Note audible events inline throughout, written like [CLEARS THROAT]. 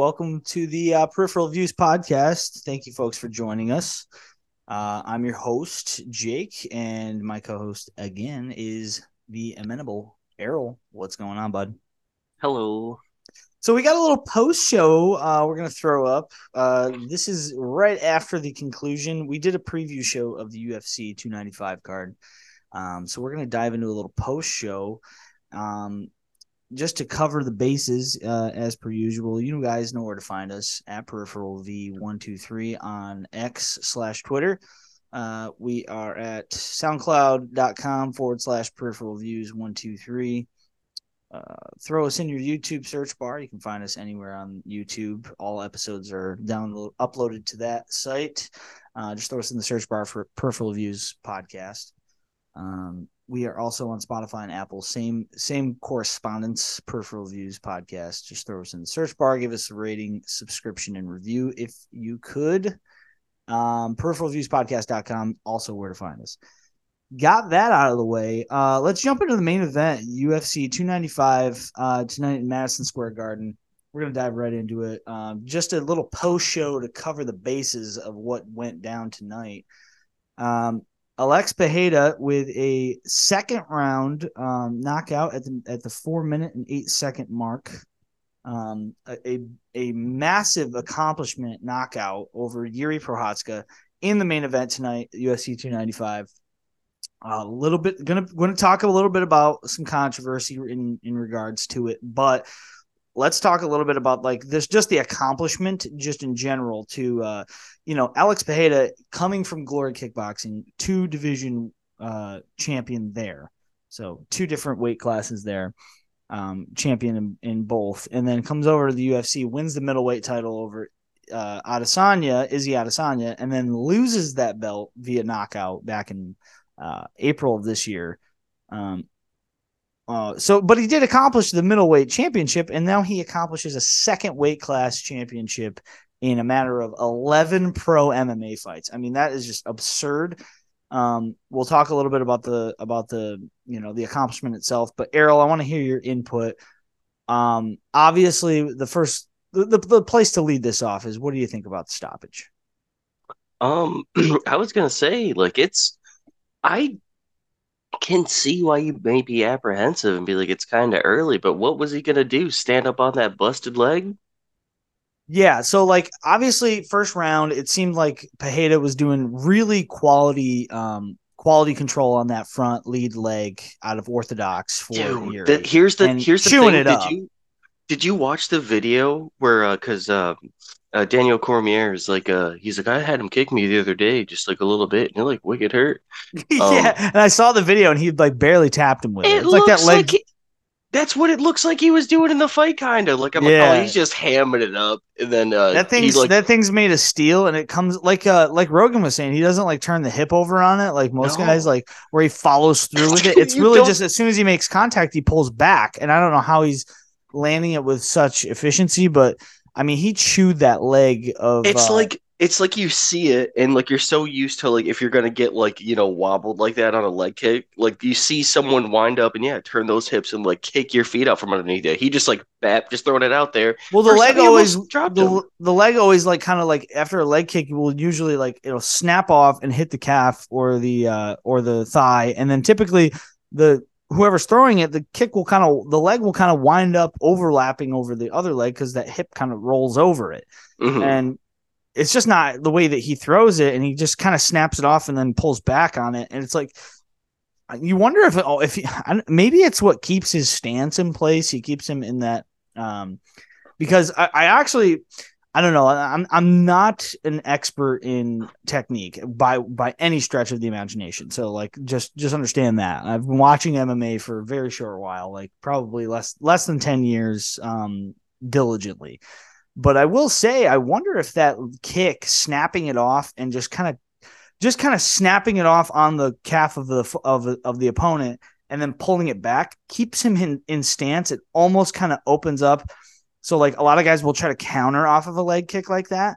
Welcome to the uh, Peripheral Views podcast. Thank you, folks, for joining us. Uh, I'm your host, Jake, and my co-host again is the amenable Erroll. What's going on, bud? Hello. So we got a little post show uh, we're gonna throw up. Uh, this is right after the conclusion. We did a preview show of the UFC 295 card. Um, so we're gonna dive into a little post show. Um, just to cover the bases, uh, as per usual, you guys know where to find us at Peripheral V123 on X slash Twitter. Uh, we are at soundcloud.com forward slash peripheral views 123. Uh, throw us in your YouTube search bar. You can find us anywhere on YouTube. All episodes are download uploaded to that site. Uh, just throw us in the search bar for Peripheral Views podcast. Um, we are also on Spotify and Apple. Same same correspondence. Peripheral Views podcast. Just throw us in the search bar. Give us a rating, subscription, and review if you could. Um, peripheralviewspodcast.com. Also, where to find us. Got that out of the way. Uh, let's jump into the main event. UFC 295 uh, tonight in Madison Square Garden. We're gonna dive right into it. Um, just a little post show to cover the bases of what went down tonight. Um, Alex Pereira with a second round um, knockout at the at the four minute and eight second mark. Um, a, a massive accomplishment knockout over Yuri Prochazka in the main event tonight, UFC 295. A little bit gonna gonna talk a little bit about some controversy in in regards to it, but let's talk a little bit about like this just the accomplishment just in general to uh you know alex Pereira coming from glory kickboxing two division uh champion there. So two different weight classes there um champion in, in both. And then comes over to the ufc wins the middleweight title over uh adesanya izzy adesanya and then loses that belt via knockout back in uh april of this year. Um uh, so, but he did accomplish the middleweight championship, and now he accomplishes a second weight class championship in a matter of 11 pro MMA fights. I mean, that is just absurd. Um, we'll talk a little bit about the about the you know the accomplishment itself, but Erroll, I want to hear your input. Um, obviously, the first the, the the place to lead this off is what do you think about the stoppage? Um, [CLEARS THROAT] I was gonna say like it's I can see why you may be apprehensive and be like it's kind of early, but what was he gonna do? Stand up on that busted leg? Yeah, so like obviously first round it seemed like Pereira was doing really quality um quality control on that front lead leg out of orthodox for Dude, the, here's the and here's the chewing thing. it did up. you did you watch the video where uh cuz uh, uh Daniel Cormier is like uh he's like I had him kick me the other day just like a little bit and you're like wicked hurt. [LAUGHS] yeah, and I saw the video and he like barely tapped him with it. It It's like that leg. like he- that's what it looks like he was doing in the fight kind of like I'm Yeah. like oh he's just hamming it up and then uh that thing's like that thing's made of steel and it comes like uh like Rogan was saying he doesn't like turn the hip over on it like most No. guys like where he follows through with it [LAUGHS] it's really don't- just as soon as he makes contact he pulls back and I don't know how he's landing it with such efficiency but I mean he chewed that leg of It's uh, like it's like you see it and like you're so used to like if you're gonna get like you know wobbled like that on a leg kick, like you see someone wind up and yeah, turn those hips and like kick your feet out from underneath it. He just like bap, just throwing it out there. well the First leg always dropped him. the, the leg always like kind of like after a leg kick will usually like it'll snap off and hit the calf or the uh or the thigh and then typically the whoever's throwing it the kick will kind of the leg will kind of wind up overlapping over the other leg because that hip kind of rolls over it Mhm. and it's just not the way that he throws it and he just kind of snaps it off and then pulls back on it and it's like you wonder if oh if he, [LAUGHS] maybe it's what keeps his stance in place he keeps him in that um because I, I actually I don't know I'm I'm not an expert in technique by by any stretch of the imagination so like just just understand that I've been watching MMA for a very short while like probably less less than 10 years um diligently but I will say, I wonder if that kick, snapping it off and just kind of, just kind of snapping it off on the calf of the of of the opponent, and then pulling it back, keeps him in in stance. It almost kind of opens up. So like a lot of guys will try to counter off of a leg kick like that,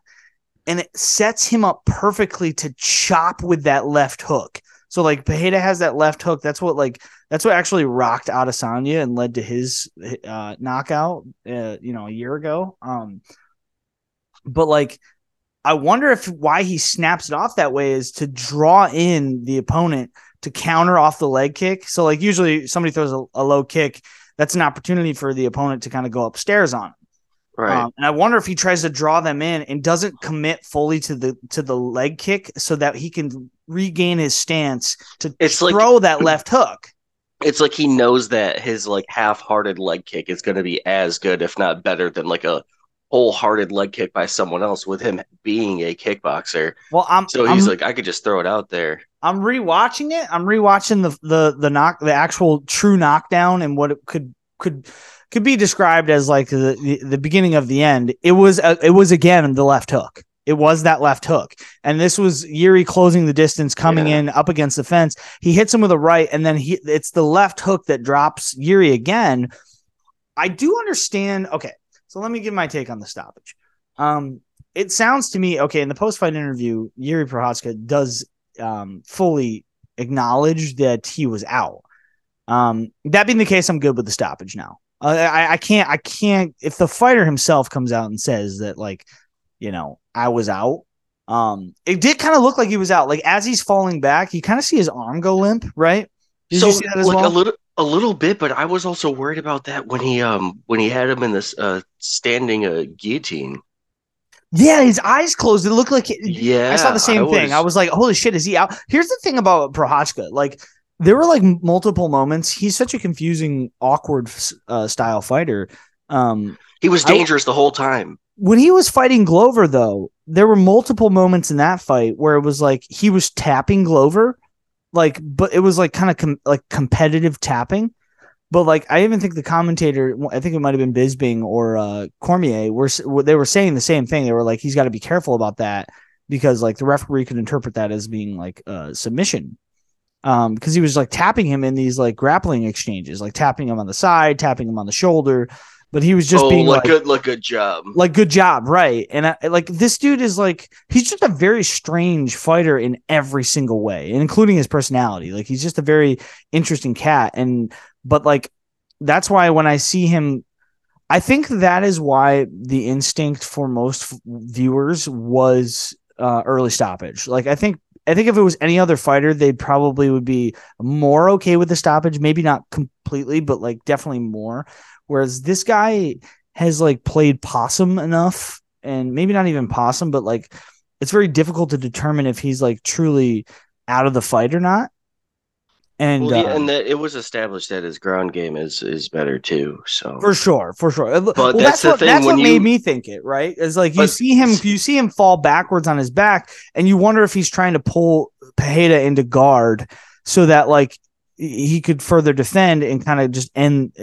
and it sets him up perfectly to chop with that left hook. So like Pereira has that left hook. That's what like That's what actually rocked Adesanya and led to his uh, knockout, uh, you know, a year ago. Um, but like, I wonder if why he snaps it off that way is to draw in the opponent to counter off the leg kick. So like usually somebody throws a, a low kick, that's an opportunity for the opponent to kind of go upstairs on. Him. Right. Um, and I wonder if he tries to draw them in and doesn't commit fully to the to the leg kick so that he can regain his stance to it's throw like, that left hook. It's like he knows that his like half-hearted leg kick is going to be as good, if not better, than like a wholehearted leg kick by someone else. With him being a kickboxer, well, I'm so he's I'm, like, I could just throw it out there. I'm rewatching it. I'm rewatching the the the knock the actual true knockdown and what it could could could be described as like the, the, the beginning of the end. It was a, it was again the left hook. It was that left hook, and this was Yuri closing the distance, coming yeah. in up against the fence. He hits him with a right, and then he it's the left hook that drops Yuri again. I do understand. Okay, so let me give my take on the stoppage. Um, it sounds to me okay in the post fight interview, Yuri Prochazka does um, fully acknowledge that he was out. Um, that being the case, I'm good with the stoppage now. Uh, I, I can't, I can't. If the fighter himself comes out and says that, like, you know, I was out, um, it did kind of look like he was out. Like as he's falling back, you kind of see his arm go limp, right? Did so, like well? a little, a little bit, but I was also worried about that when he, um, when he had him in this uh standing uh guillotine. Yeah, his eyes closed. It looked like it, yeah. I saw the same I thing. Was... I was like, "Holy shit, is he out?" Here's the thing about Prochazka. Like, there were like multiple moments. He's such a confusing, awkward uh, style fighter. Um, he was dangerous I, the whole time. When he was fighting Glover, though, there were multiple moments in that fight where it was like he was tapping Glover, like, but it was like kind of com- like competitive tapping. But like, I even think the commentator, I think it might have been Bisping or uh, Cormier, were they were saying the same thing. They were like, he's got to be careful about that because like the referee could interpret that as being like a submission um because he was like tapping him in these like grappling exchanges like tapping him on the side tapping him on the shoulder but he was just oh, being like, good like good job. like good job right. And I, like this dude is like he's just a very strange fighter in every single way including his personality. Like he's just a very interesting cat. And but like that's why when i see him i think that is why the instinct for most viewers was uh, early stoppage. Like i think I think if it was any other fighter, they probably would be more okay with the stoppage. Maybe not completely, but like definitely more. Whereas this guy has like played possum enough, and maybe not even possum, but like it's very difficult to determine if he's like truly out of the fight or not. And well, yeah, uh, and that it was established that his ground game is is better too. So for sure, for sure. But well, that's, that's what that's what you, made me think it. Right? Is like you see him, you see him fall backwards on his back, and you wonder if he's trying to pull Pereira into guard so that like he could further defend and kind of just end.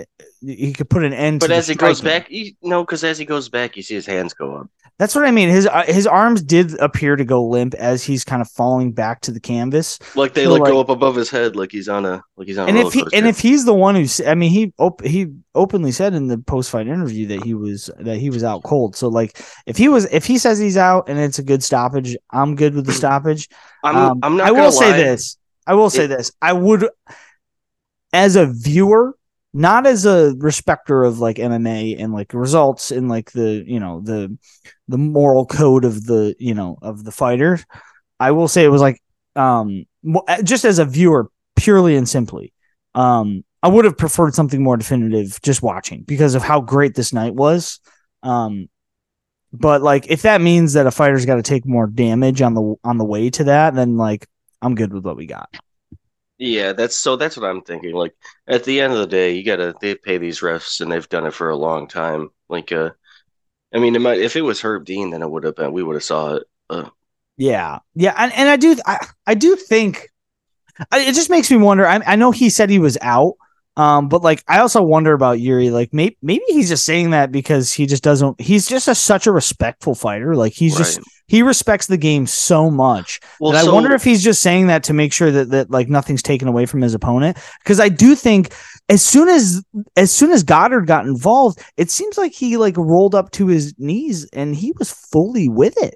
He could put an end. But as he goes back, you, no, because as he goes back, you see his hands go up. That's what I mean. His uh, his arms did appear to go limp as he's kind of falling back to the canvas, like they so like, like, go up above his head, like he's on a like he's on. And if he and if he's the one who's, I mean, he op- he openly said in the post fight interview that he was that he was out cold. So like, if he was if he says he's out and it's a good stoppage, I'm good with the stoppage. [CLEARS THROAT] I'm um, I'm not. I will lie. say this. I will say it, this. I would, as a viewer, not as a respecter of like MMA and like results and like the you know the the moral code of the you know of the fighter. I will say it was like um uh, just as a viewer purely and simply um I would have preferred something more definitive just watching because of how great this night was. Um but like if that means that a fighter's got to take more damage on the on the way to that then like I'm good with what we got. Yeah, that's so. That's what I'm thinking. Like at the end of the day, you gotta they pay these refs, and they've done it for a long time. Like, uh, I mean, it might if it was Herb Dean, then it would have been we would have saw it. Uh, yeah, yeah, and, and I do I, I do think I, it just makes me wonder. I, I know he said he was out, um, but like I also wonder about Yuri. Like maybe maybe he's just saying that because he just doesn't. He's just a, such a respectful fighter. Like he's right. just he respects the game so much well, so, I wonder if he's just saying that to make sure that that like nothing's taken away from his opponent. Because I do think as soon as as soon as Goddard got involved, it seems like he like rolled up to his knees and he was fully with it.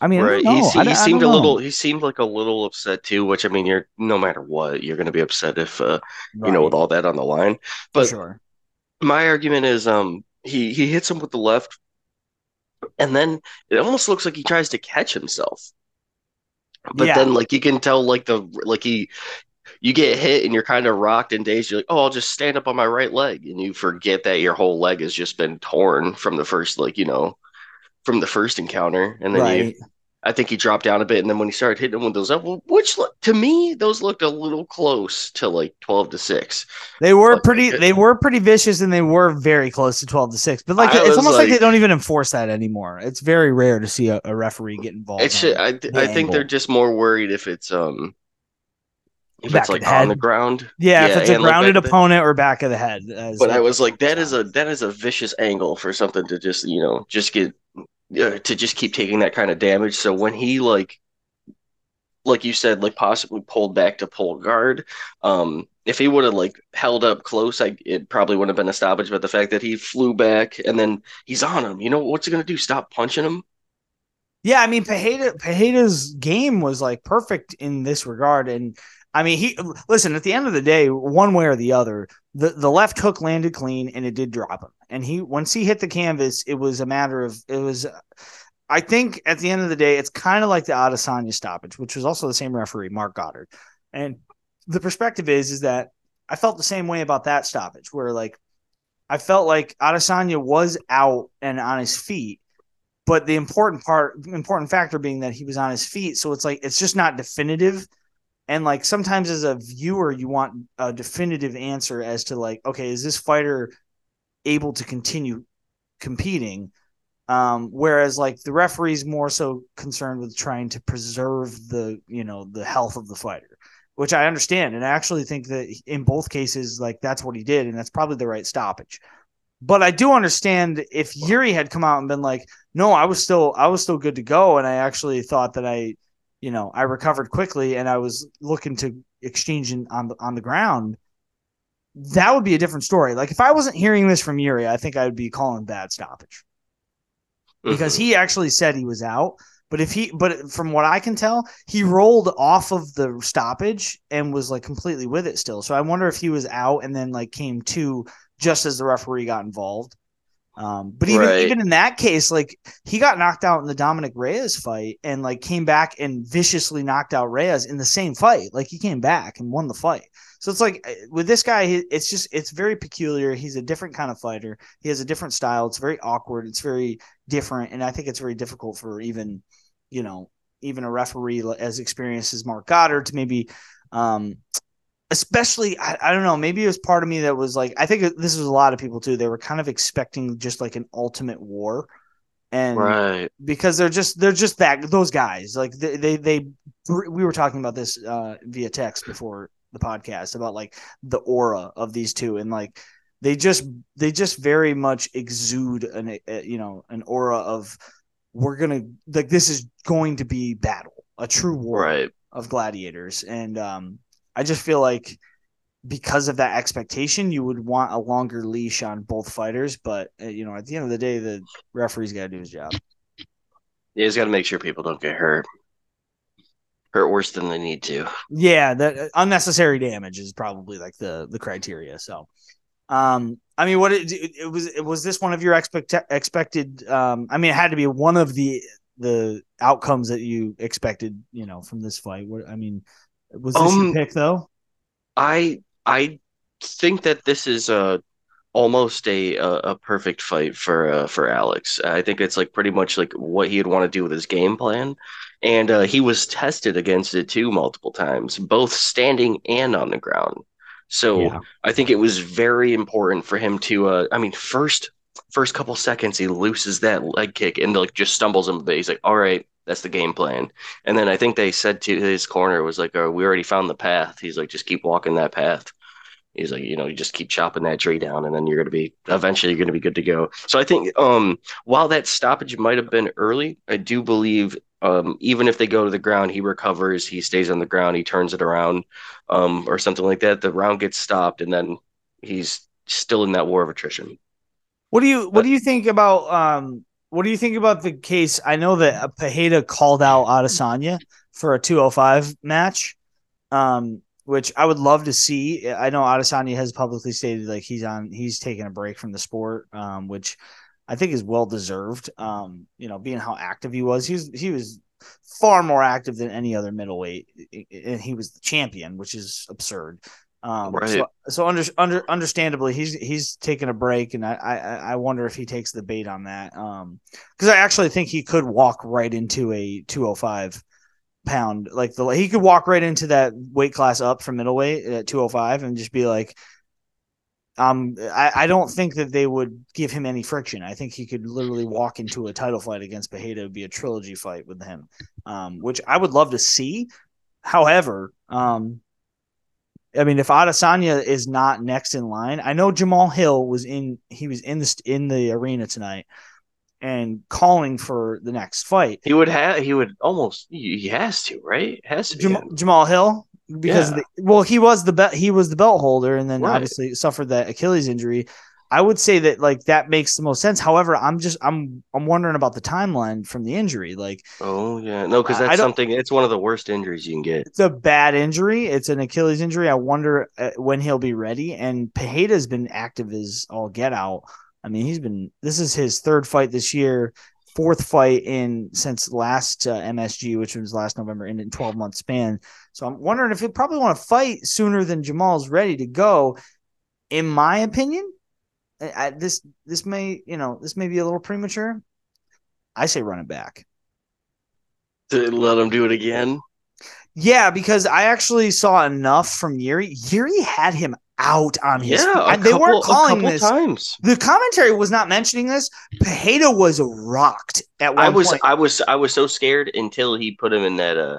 I mean, Right. I He don't know. I, he I seemed a little he seemed like a little upset too, which I mean, you're no matter what, you're going to be upset if uh, you know with all that on the line. But sure. my argument is um he he hits him with the left and then it almost looks like he tries to catch himself. But Yeah. then like you can tell like the like he you get hit and you're kind of rocked and dazed. You're like, oh, I'll just stand up on my right leg, and you forget that your whole leg has just been torn from the first like you know from the first encounter, and then you Right. I think he dropped down a bit, and then when he started hitting him with those up, which look- to me those looked a little close to like twelve to six. They were Like, pretty. They were pretty vicious, and they were very close to twelve to six. But like, I it's almost like, like- they don't even enforce that anymore. It's very rare to see a, a referee get involved. It's just, I the I think they're just more worried if it's um if Back it's like the on the ground. yeah, if it's a like, grounded the- opponent or back of the head. But I was like, that is a that is a vicious angle for something to just you know just get uh, to just keep taking that kind of damage. So when he like like you said, like possibly pulled back to pull guard, um, if he would have like held up close, I it probably wouldn't have been a stoppage. But the fact that he flew back and then he's on him, you know what's he gonna do? Stop punching him? Yeah, I mean, Pajeda, Pajeda's game was like perfect in this regard, and I mean, he listen at the end of the day, one way or the other, the the left hook landed clean, and it did drop him. And he once he hit the canvas, it was a matter of it was. I think at the end of the day, it's kind of like the Adesanya stoppage, which was also the same referee, Marc Goddard. And the perspective is, is that I felt the same way about that stoppage, where like I felt like Adesanya was out and on his feet, but the important part, important factor being that he was on his feet. So it's like it's just not definitive. And like sometimes as a viewer, you want a definitive answer as to like, okay, is this fighter able to continue competing? Um, whereas like the referee's more so concerned with trying to preserve the, you know, the health of the fighter, which I understand. And I actually think that in both cases, like that's what he did, and that's probably the right stoppage. But I do understand if Yuri had come out and been like, no, I was still I was still good to go, and I actually thought that I, you know, I recovered quickly, and I was looking to exchange in, on the on the ground. That would be a different story. Like if I wasn't hearing this from Yuri, I think I would be calling bad stoppage because Mhm. he actually said he was out. But if he, but from what I can tell, he rolled off of the stoppage and was like completely with it still. So I wonder if he was out and then like came to just as the referee got involved. Um, but even Right. even in that case, like he got knocked out in the Dominick Reyes fight and like came back and viciously knocked out Reyes in the same fight. Like he came back and won the fight. So it's like uh, with this guy, it's just it's very peculiar. He's a different kind of fighter. He has a different style. It's very awkward. It's very different, and I think it's very difficult for even you know even a referee as experienced as Marc Goddard to maybe. Um, especially I, I don't know maybe it was part of me that was like i think this was a lot of people too they were kind of expecting just like an ultimate war and right. because they're just they're just that those guys like they they, they we were talking about this uh via text before the podcast about like the aura of these two and like they just they just very much exude an uh, you know an aura of we're gonna like this is going to be battle a true war Right. of gladiators and um i just feel like because of that expectation you would want a longer leash on both fighters but uh, you know at the end of the day the referee's got to do his job Yeah, he's got to make sure people don't get hurt. Hurt worse than they need to. yeah that uh, unnecessary damage is probably like the the criteria so um i mean what it, it was it was this one of your expect expected um i mean it had to be one of the the outcomes that you expected you know from this fight what i mean was this your Um, pick though I I think that this is a almost a a, a perfect fight for uh, for Alex. I think it's like pretty much like what he'd want to do with his game plan, and uh, he was tested against it too multiple times, both standing and on the ground. So Yeah. I think it was very important for him to. Uh, I mean, first first couple seconds he looses that leg kick and like just stumbles him, but he's like, "All right." That's the game plan. And then I think they said to his corner was like, oh, we already found the path. He's like, just keep walking that path. He's like, you know, you just keep chopping that tree down, and then you're gonna be eventually you're gonna be good to go. So I think um while that stoppage might have been early, I do believe um even if they go to the ground, he recovers, he stays on the ground, he turns it around, um, or something like that. The round gets stopped, and then he's still in that war of attrition. What do you what do you think about um what do you think about the case? I know that Pereira called out Adesanya for a 205 match, um, which I would love to see. I know Adesanya has publicly stated like he's on, he's taking a break from the sport, um, which I think is well deserved. Um, you know, being how active he was, he was he was far more active than any other middleweight, and he was the champion, which is absurd. Um, Right. So, so under, under, understandably, he's he's taking a break, and I, I I wonder if he takes the bait on that. Um, because I actually think he could walk right into a 205 pound, like the he could walk right into that weight class up from middleweight at 205 and just be like, um, I, I don't think that they would give him any friction. I think he could literally walk into a title fight against Pereira. It would be a trilogy fight with him, um, which I would love to see. However, um, I mean, if Adesanya is not next in line, I know Jamal Hill was in. He was in the in the arena tonight and calling for the next fight. He would have. He would almost. He has to, right? Has to. be Jamal, him. Jamal Hill because Yeah. the, well he was the belt he was the belt holder and then Right. obviously suffered that Achilles injury. I would say that like that makes the most sense. However, I'm just I'm I'm wondering about the timeline from the injury. Like Oh yeah, no, because that's something. It's one of the worst injuries you can get. it's a bad injury. It's an Achilles injury. I wonder uh, when he'll be ready. And Pereira's been active as all get out. I mean, he's been. This is his third fight this year, fourth fight in since last uh, MSG, which was last November, in a twelve month span. So I'm wondering if he'll probably want to fight sooner than Jamal's ready to go. In my opinion, I, I- this this may you know this may be a little premature. I say run it back. To let him do it again. Yeah, because I actually saw enough from Yuri. Yuri had him out on his. Yeah, a and they weren't couple- a calling couple this. times. The commentary was not mentioning this. Pereira was rocked at one I was, point I was, I was so scared until he put him in that, uh,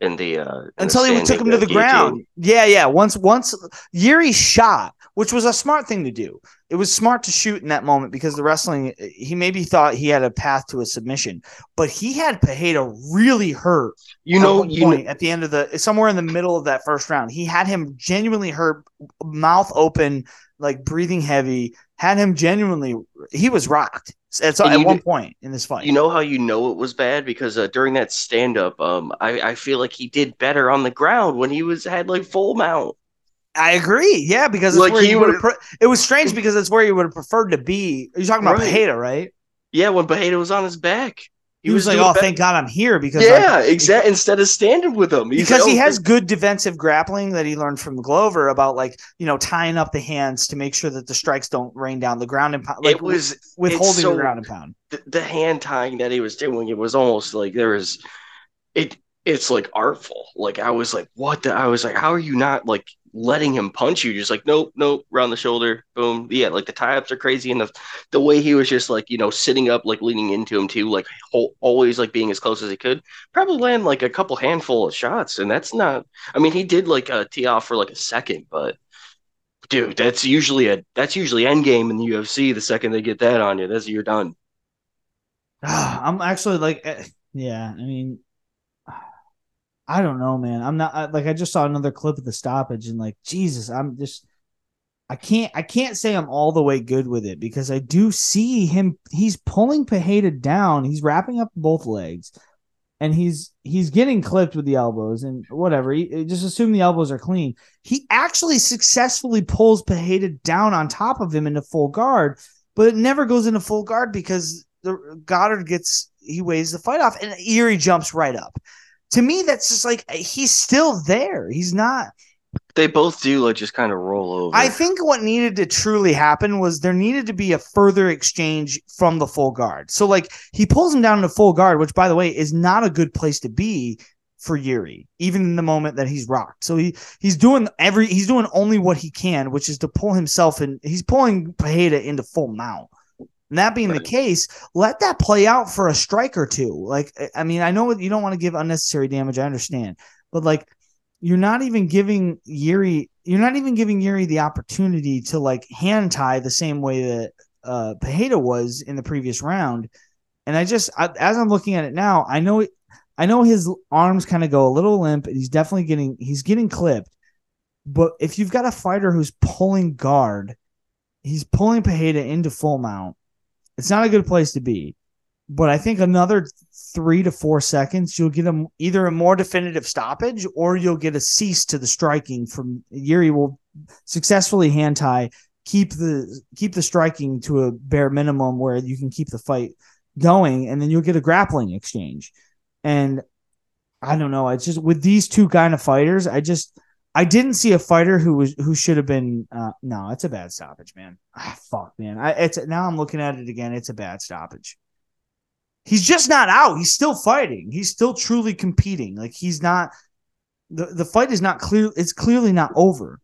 in the, uh, in the until he took him to the ground. Yeah, yeah. Once, once Yuri shot, which was a smart thing to do. It was smart to shoot in that moment because the wrestling. He maybe thought he had a path to a submission, but he had Pereira really hurt You know, you know, at the end of the somewhere in the middle of that first round. He had him genuinely hurt, mouth open, like breathing heavy. Had him genuinely. He was rocked. At, at one point in this fight. you know how you know it was bad because uh, during that stand up, um, I, I feel like he did better on the ground when he was had like full mount. I agree. Yeah, because it's Like, where he would Pre- it was strange because it's where you would have preferred to be. You're talking about Right. Right? Yeah, when Bejeda was on his back, He, was, like, "Oh, thank God I'm here," because Yeah, exactly. Instead of standing with him, because like, he "Oh, has good defensive grappling that he learned from Glover about like you know tying up the hands to make sure that the strikes don't rain down the ground and pound, like it was withholding so- the ground and pound. the, the hand tying that he was doing. It was almost like there was it. It's like artful. Like I was like, what? The? I was like, how are you not like letting him punch you? Just like, nope, nope, round the shoulder, boom. Yeah, like the tie ups are crazy, and the the way he was just like you know sitting up, like leaning into him too, like whole, always like being as close as he could. Probably land like a couple handful of shots, and that's not. I mean, he did like a tee off for like a second, but. Dude, that's usually a that's usually end game in the UFC. The second they get that on you, that's you're done. [SIGHS] I'm actually like, eh, yeah. I mean, I don't know, man. I'm not I, like I just saw another clip of the stoppage and like Jesus, I'm just. I can't I can't say I'm all the way good with it because I do see him he's pulling Pereira down. He's wrapping up both legs and he's he's getting clipped with the elbows and whatever. He, just assume the elbows are clean. He actually successfully pulls Pereira down on top of him into full guard, but it never goes into full guard because the Goddard gets he weighs the fight off and Yuri jumps right up. To me, that's just like he's still there. He's not. They both do like just kind of roll over. I think what needed to truly happen was there needed to be a further exchange from the full guard. So like he pulls him down to full guard, which by the way is not a good place to be for Yuri, even in the moment that he's rocked. So he he's doing every he's doing only what he can, which is to pull himself in. He's pulling Pereira into full mount. And that being Right. the case, let that play out for a strike or two. Like I- mean, I know you don't want to give unnecessary damage. I understand, but like you're not even giving Yuri you're not even giving Yuri the opportunity to like hand tie the same way that uh Pereira was in the previous round. And I just I, as I'm looking at it now, I know I know his arms kind of go a little limp and he's definitely getting he's getting clipped. But if you've got a fighter who's pulling guard, he's pulling Pereira into full mount. It's not a good place to be. but I think another three to four seconds, you'll get a, either a more definitive stoppage or you'll get a cease to the striking from Yuri will successfully hand tie, keep the keep the striking to a bare minimum where you can keep the fight going, and then you'll get a grappling exchange. And I don't know, it's just with these two kind of fighters, I just I didn't see a fighter who was who should have been. Uh, no, it's a bad stoppage, man. Ah, fuck, man. I, it's now I'm looking at it again. It's a bad stoppage he's just not out. He's still fighting. He's still truly competing. Like he's not the the fight is not clear. It's clearly not over.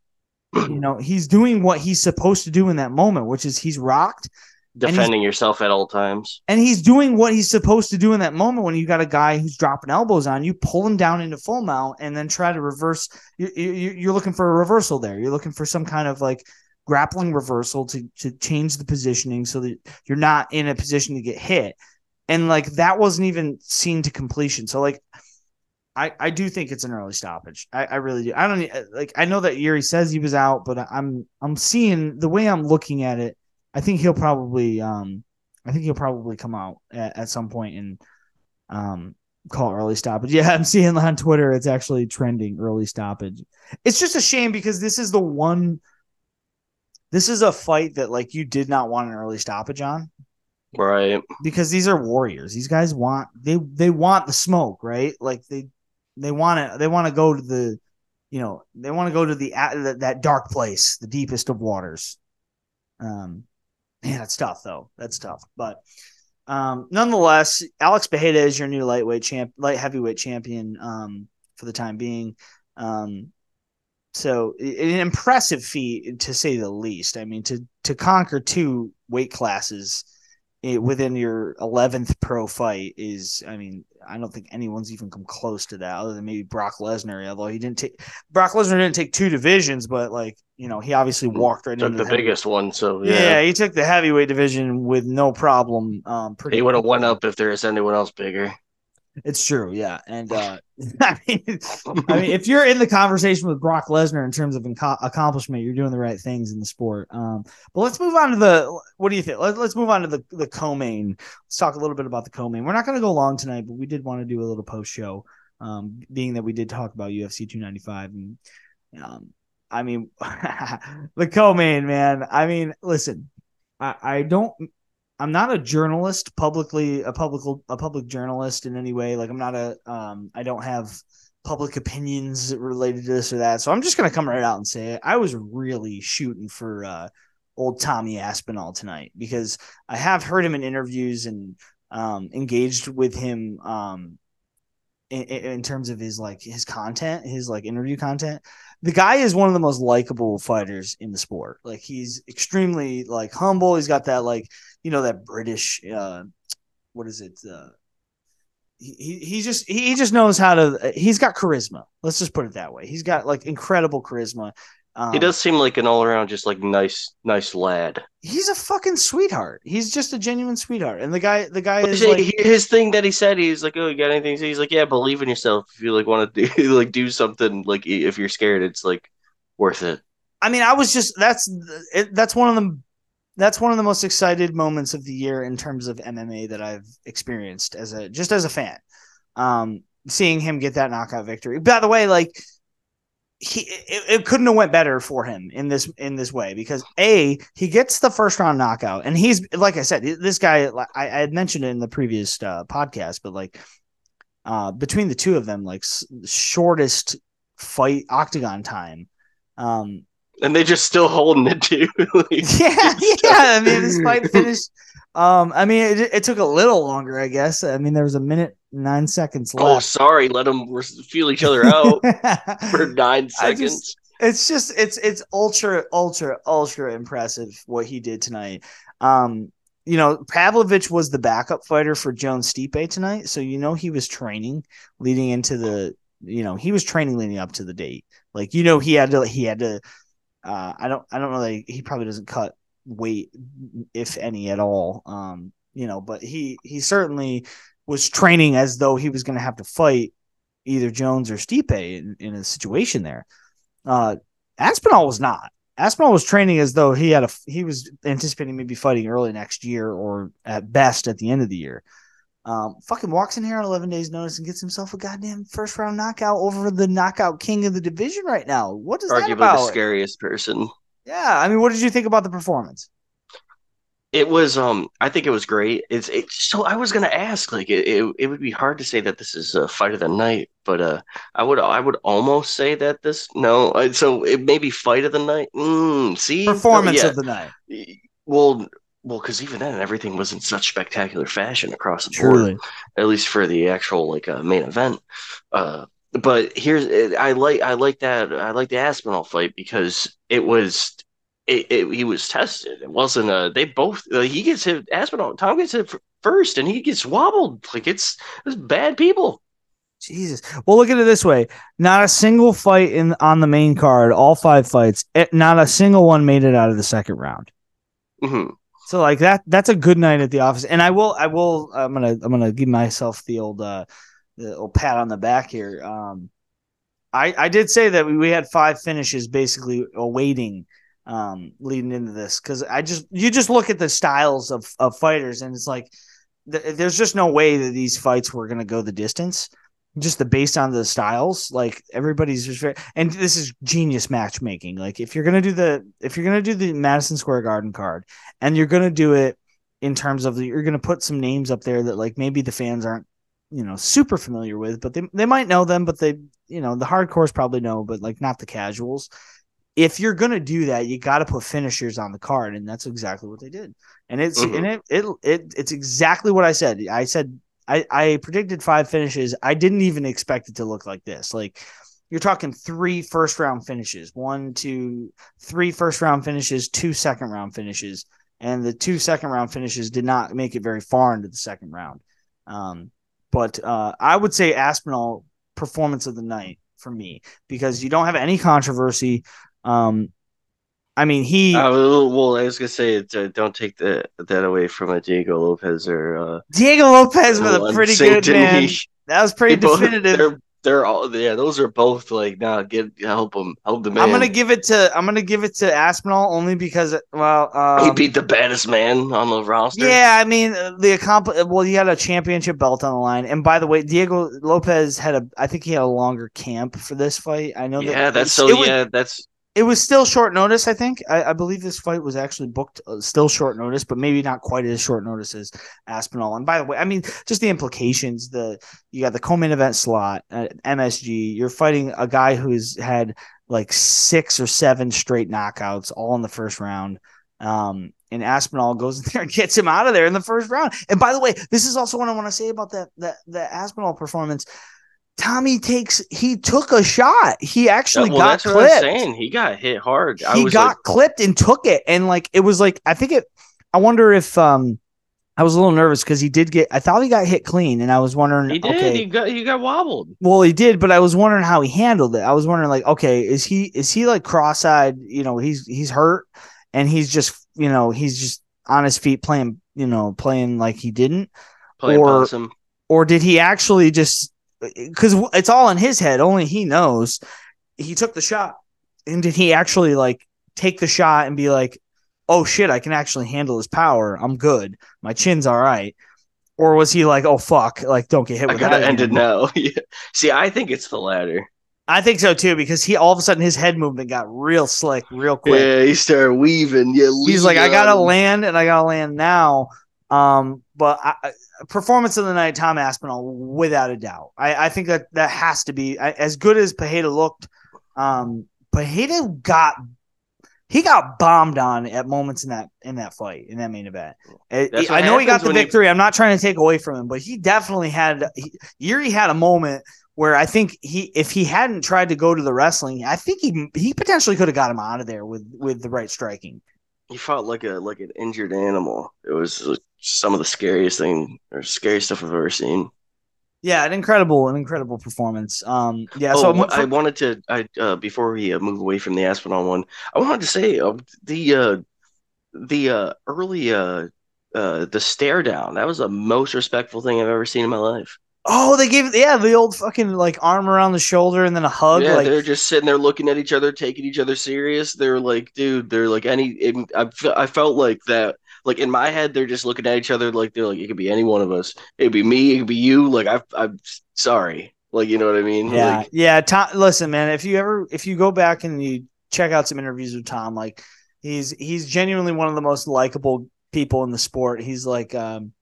You know, he's doing what he's supposed to do in that moment, which is he's rocked, defending yourself at all times, and he's doing what he's supposed to do in that moment. When you got a guy who's dropping elbows on you, pull him down into full mount, and then try to reverse. You're, you're looking for a reversal there. You're looking for some kind of like grappling reversal to to change the positioning so that you're not in a position to get hit and like that wasn't even seen to completion. So like, I I do think it's an early stoppage. I, I really do. I don't like. I know that Yuri says he was out, but I'm I'm seeing the way I'm looking at it. I think he'll probably um I think he'll probably come out at, at some point and um call early stoppage. [LAUGHS] Yeah, I'm seeing on Twitter it's actually trending early stoppage. It's just a shame because this is the one this is a fight that like you did not want an early stoppage on. Right. Because these are warriors. These guys want they they want the smoke, right? Like they they want to they want to go to the you know, they want to go to the that dark place, the deepest of waters. Um man, that's tough though. That's tough. But um nonetheless, Alex Bejeda is your new lightweight champ light heavyweight champion um for the time being. Um so an impressive feat to say the least. I mean, to to conquer two weight classes it, within your 11th pro fight is i mean i don't think anyone's even come close to that other than maybe brock lesnar although he didn't take brock lesnar didn't take two divisions but like you know he obviously mm, walked right took into the, the biggest one so yeah. yeah. he took the heavyweight division with no problem um pretty he would have went up if there was anyone else bigger it's true, yeah, and uh, [LAUGHS] I mean, I mean, if you're in the conversation with Brock Lesnar in terms of inco- accomplishment, you're doing the right things in the sport. Um, but let's move on to the. What do you think? Let, us move on to the the co-main. Let's talk a little bit about the co-main. We're not going to go long tonight, but we did want to do a little post show, um, being that we did talk about UFC 295 and. Um, I mean, [LAUGHS] the co-main, man. I mean, listen, I, I don't I'm not a journalist publicly a public a public journalist in any way. Like I'm not a um I don't have public opinions related to this or that. So I'm just gonna come right out and say it. I was really shooting for uh old Tommy Aspinall tonight because I have heard him in interviews and um engaged with him um in, in terms of his like his content, his like interview content the guy is one of the most likable fighters in the sport. Like he's extremely like humble. He's got that like you know that British uh what is it uh he, he just he just knows how to he's got charisma let's just put it that way he's got like incredible charisma um, he does seem like an all around just like nice nice lad. He's a fucking sweetheart. He's just a genuine sweetheart. And the guy the guy is like, his thing that he said he's like oh you got anything he's like yeah believe in yourself. If you like want to do [LAUGHS] like do something like if you're scared it's like worth it. I mean i was just that's it, that's one of the that's one of the most excited moments of the year in terms of MMA that I've experienced as a just as a fan. Um, seeing him get that knockout victory. By the way, like he it, it, couldn't have went better for him in this in this way because a he gets the first round knockout and he's like I said this guy I, I had mentioned it in the previous uh, podcast but like uh, between the two of them like s- shortest fight octagon time um and they just still holding it too. [LAUGHS] like, [LAUGHS] yeah, yeah. I mean, this fight finished. Um, I mean, it, it, took a little longer, I guess. I mean, there was a minute nine seconds oh, left. Oh, sorry, let them feel each other out [LAUGHS] for nine seconds. Just, it's just it's it's ultra ultra ultra impressive what he did tonight. Um, you know, Pavlovich was the backup fighter for Jones Stipe tonight, so you know he was training leading into the. You know, he was training leading up to the date. Like you know, he had to he had to uh, I don't I don't know that he, he, probably doesn't cut weight if any at all. Um, you know, but he he certainly was training as though he was going to have to fight either Jones or Stipe in, in a situation there. Uh, Aspinall was not. Aspinall was training as though he had a he was anticipating maybe fighting early next year or at best at the end of the year. Um, fucking walks in here on 11 days notice and gets himself a goddamn first round knockout over the knockout king of the division right now. What is that Arguably about? the scariest person. Yeah, I mean, what did you think about the performance? It was um I think it was great. It's it so I was gonna ask like it, it it would be hard to say that this is a fight of the night, but uh I would I would almost say that this no I- so it may be fight of the night. Mm, see Performance No, of the night. well well because even then everything was in such spectacular fashion across the board. at least for the actual like uh, main event. Uh, but here's I like I like that I like the Aspinall fight because it was it, it he was tested. It wasn't a they both uh, he gets hit Aspinall Tom gets hit first and he gets wobbled like it's it's bad people. Jesus. Well, look at it this way: not a single fight in on the main card, all five fights, eh, not a single one made it out of the second round. hmm So like that, that's a good night at the office. And I will, I will, I'm gonna, I'm gonna give myself the old, uh, the old pat on the back here. Um, I, I did say that we, we had five finishes basically awaiting, um, leading into this because I just, you just look at the styles of of fighters and it's like, th- there's just no way that these fights were gonna go the distance. Just the based on the styles, like everybody's just very, and this is genius matchmaking. Like if you're gonna do the, if you're gonna do the Madison Square Garden card, and you're gonna do it in terms of the, you're gonna put some names up there that like maybe the fans aren't you know super familiar with but they, they might know them but they you know the hardcores probably know but like not the casuals if you're gonna do that you got to put finishers on the card and that's exactly what they did and it's Mhm. and it, it it it's exactly what i said i said i i predicted five finishes i didn't even expect it to look like this like you're talking three first round finishes one two three first round finishes two second round finishes and the two second round finishes did not make it very far into the second round. Um, but uh, I would say Aspinall performance of the night for me because you don't have any controversy. Um, I mean, he Uh, well, I was gonna say uh, don't take that that away from a Diego Lopes or uh, Diego Lopes with a pretty good man. he? That was pretty They both- definitive. They're, they're all yeah. Those are both like now nah. Get help him. Help the man. I'm gonna give it to I'm gonna give it to Aspinall only because well he um, beat the baddest man on the roster. Yeah, I mean uh, the accompli- Well, he had a championship belt on the line, and by the way, Diego Lopes had a. I think he had a longer camp for this fight. I know. yeah. that That's so. it was, yeah, that's it was still short notice. I think. I, I believe this fight was actually booked uh, still short notice, but maybe not quite as short notice as Aspinall. And by the way, I mean just the implications. The you got the co-main event slot at MSG. You're fighting a guy who's had like six or seven straight knockouts all in the first round. Um, and Aspinall goes [LAUGHS] in there and gets him out of there in the first round. And by the way, this is also what I want to say about that that that Aspinall performance. Tommy takes he took a shot. He actually well, got that's what clipped I'm saying. He got hit hard. I he got like, clipped and took it and like it was like i think it i wonder if um i was a little nervous because he did get i thought he got hit clean and i was wondering he did. okay He got he got wobbled. well he did but i was wondering how he handled it i was wondering like okay is he is he like cross-eyed you know he's he's hurt and he's just you know he's just on his feet playing you know playing like he didn't Playing Or- possum. or did he actually just because it's all in his head. Only he knows. He took the shot. And did he actually like take the shot and be like oh shit i can actually handle his power. I'm good. My chin's all right. Or was he like oh fuck like don't get hit I with gotta that. end it now. [LAUGHS] See, I think it's the latter. i think so too because he all of a sudden his head movement got real slick real quick. Yeah, he started weaving. Yeah, he's like i gotta land and i gotta land now. Um but I, I- performance of the night tom aspinall without a doubt i, I think that that has to be I, as good as Pajeda looked um Pajeda got he got bombed on at moments in that in that fight in that main event It- i know he got the when you- victory i'm not trying to take away from him but he definitely had he, yuri had a moment where I think he, if he hadn't tried to go to the wrestling, I think he he potentially could have got him out of there with with the right striking. He fought like a like an injured animal. It was like, some of the scariest thing or scariest stuff I've ever seen. Yeah, an incredible, an incredible performance. Um, yeah. oh, so for- I wanted to. I uh, before we uh, move away from the Aspinall one, I wanted to say uh, the uh, the uh, early uh, uh, the stare down. That was the most respectful thing I've ever seen in my life. oh, they gave yeah the old fucking like arm around the shoulder and then a hug. yeah, like they're just sitting there looking at each other, taking each other serious. They're like, dude, they're like any. It, I I felt like that like in my head, they're just looking at each other like they're like it could be any one of us. It could be me. It could be you. Like I, I'm sorry. Like you know what I mean? Yeah, Like, yeah. Tom, listen, man. If you ever, if you go back and you check out some interviews with Tom, like he's he's genuinely one of the most likable people in the sport. He's like, um,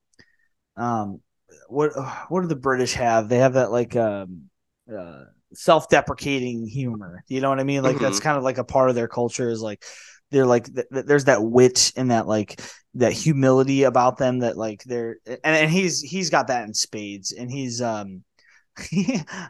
um, what what do the British have? They have that like um, uh, self-deprecating humor. You know what I mean? Like that's kind of like a part of their culture. Is like they're like th- th- there's that wit and that like that humility about them that like they're and, and he's he's got that in spades and he's um [LAUGHS]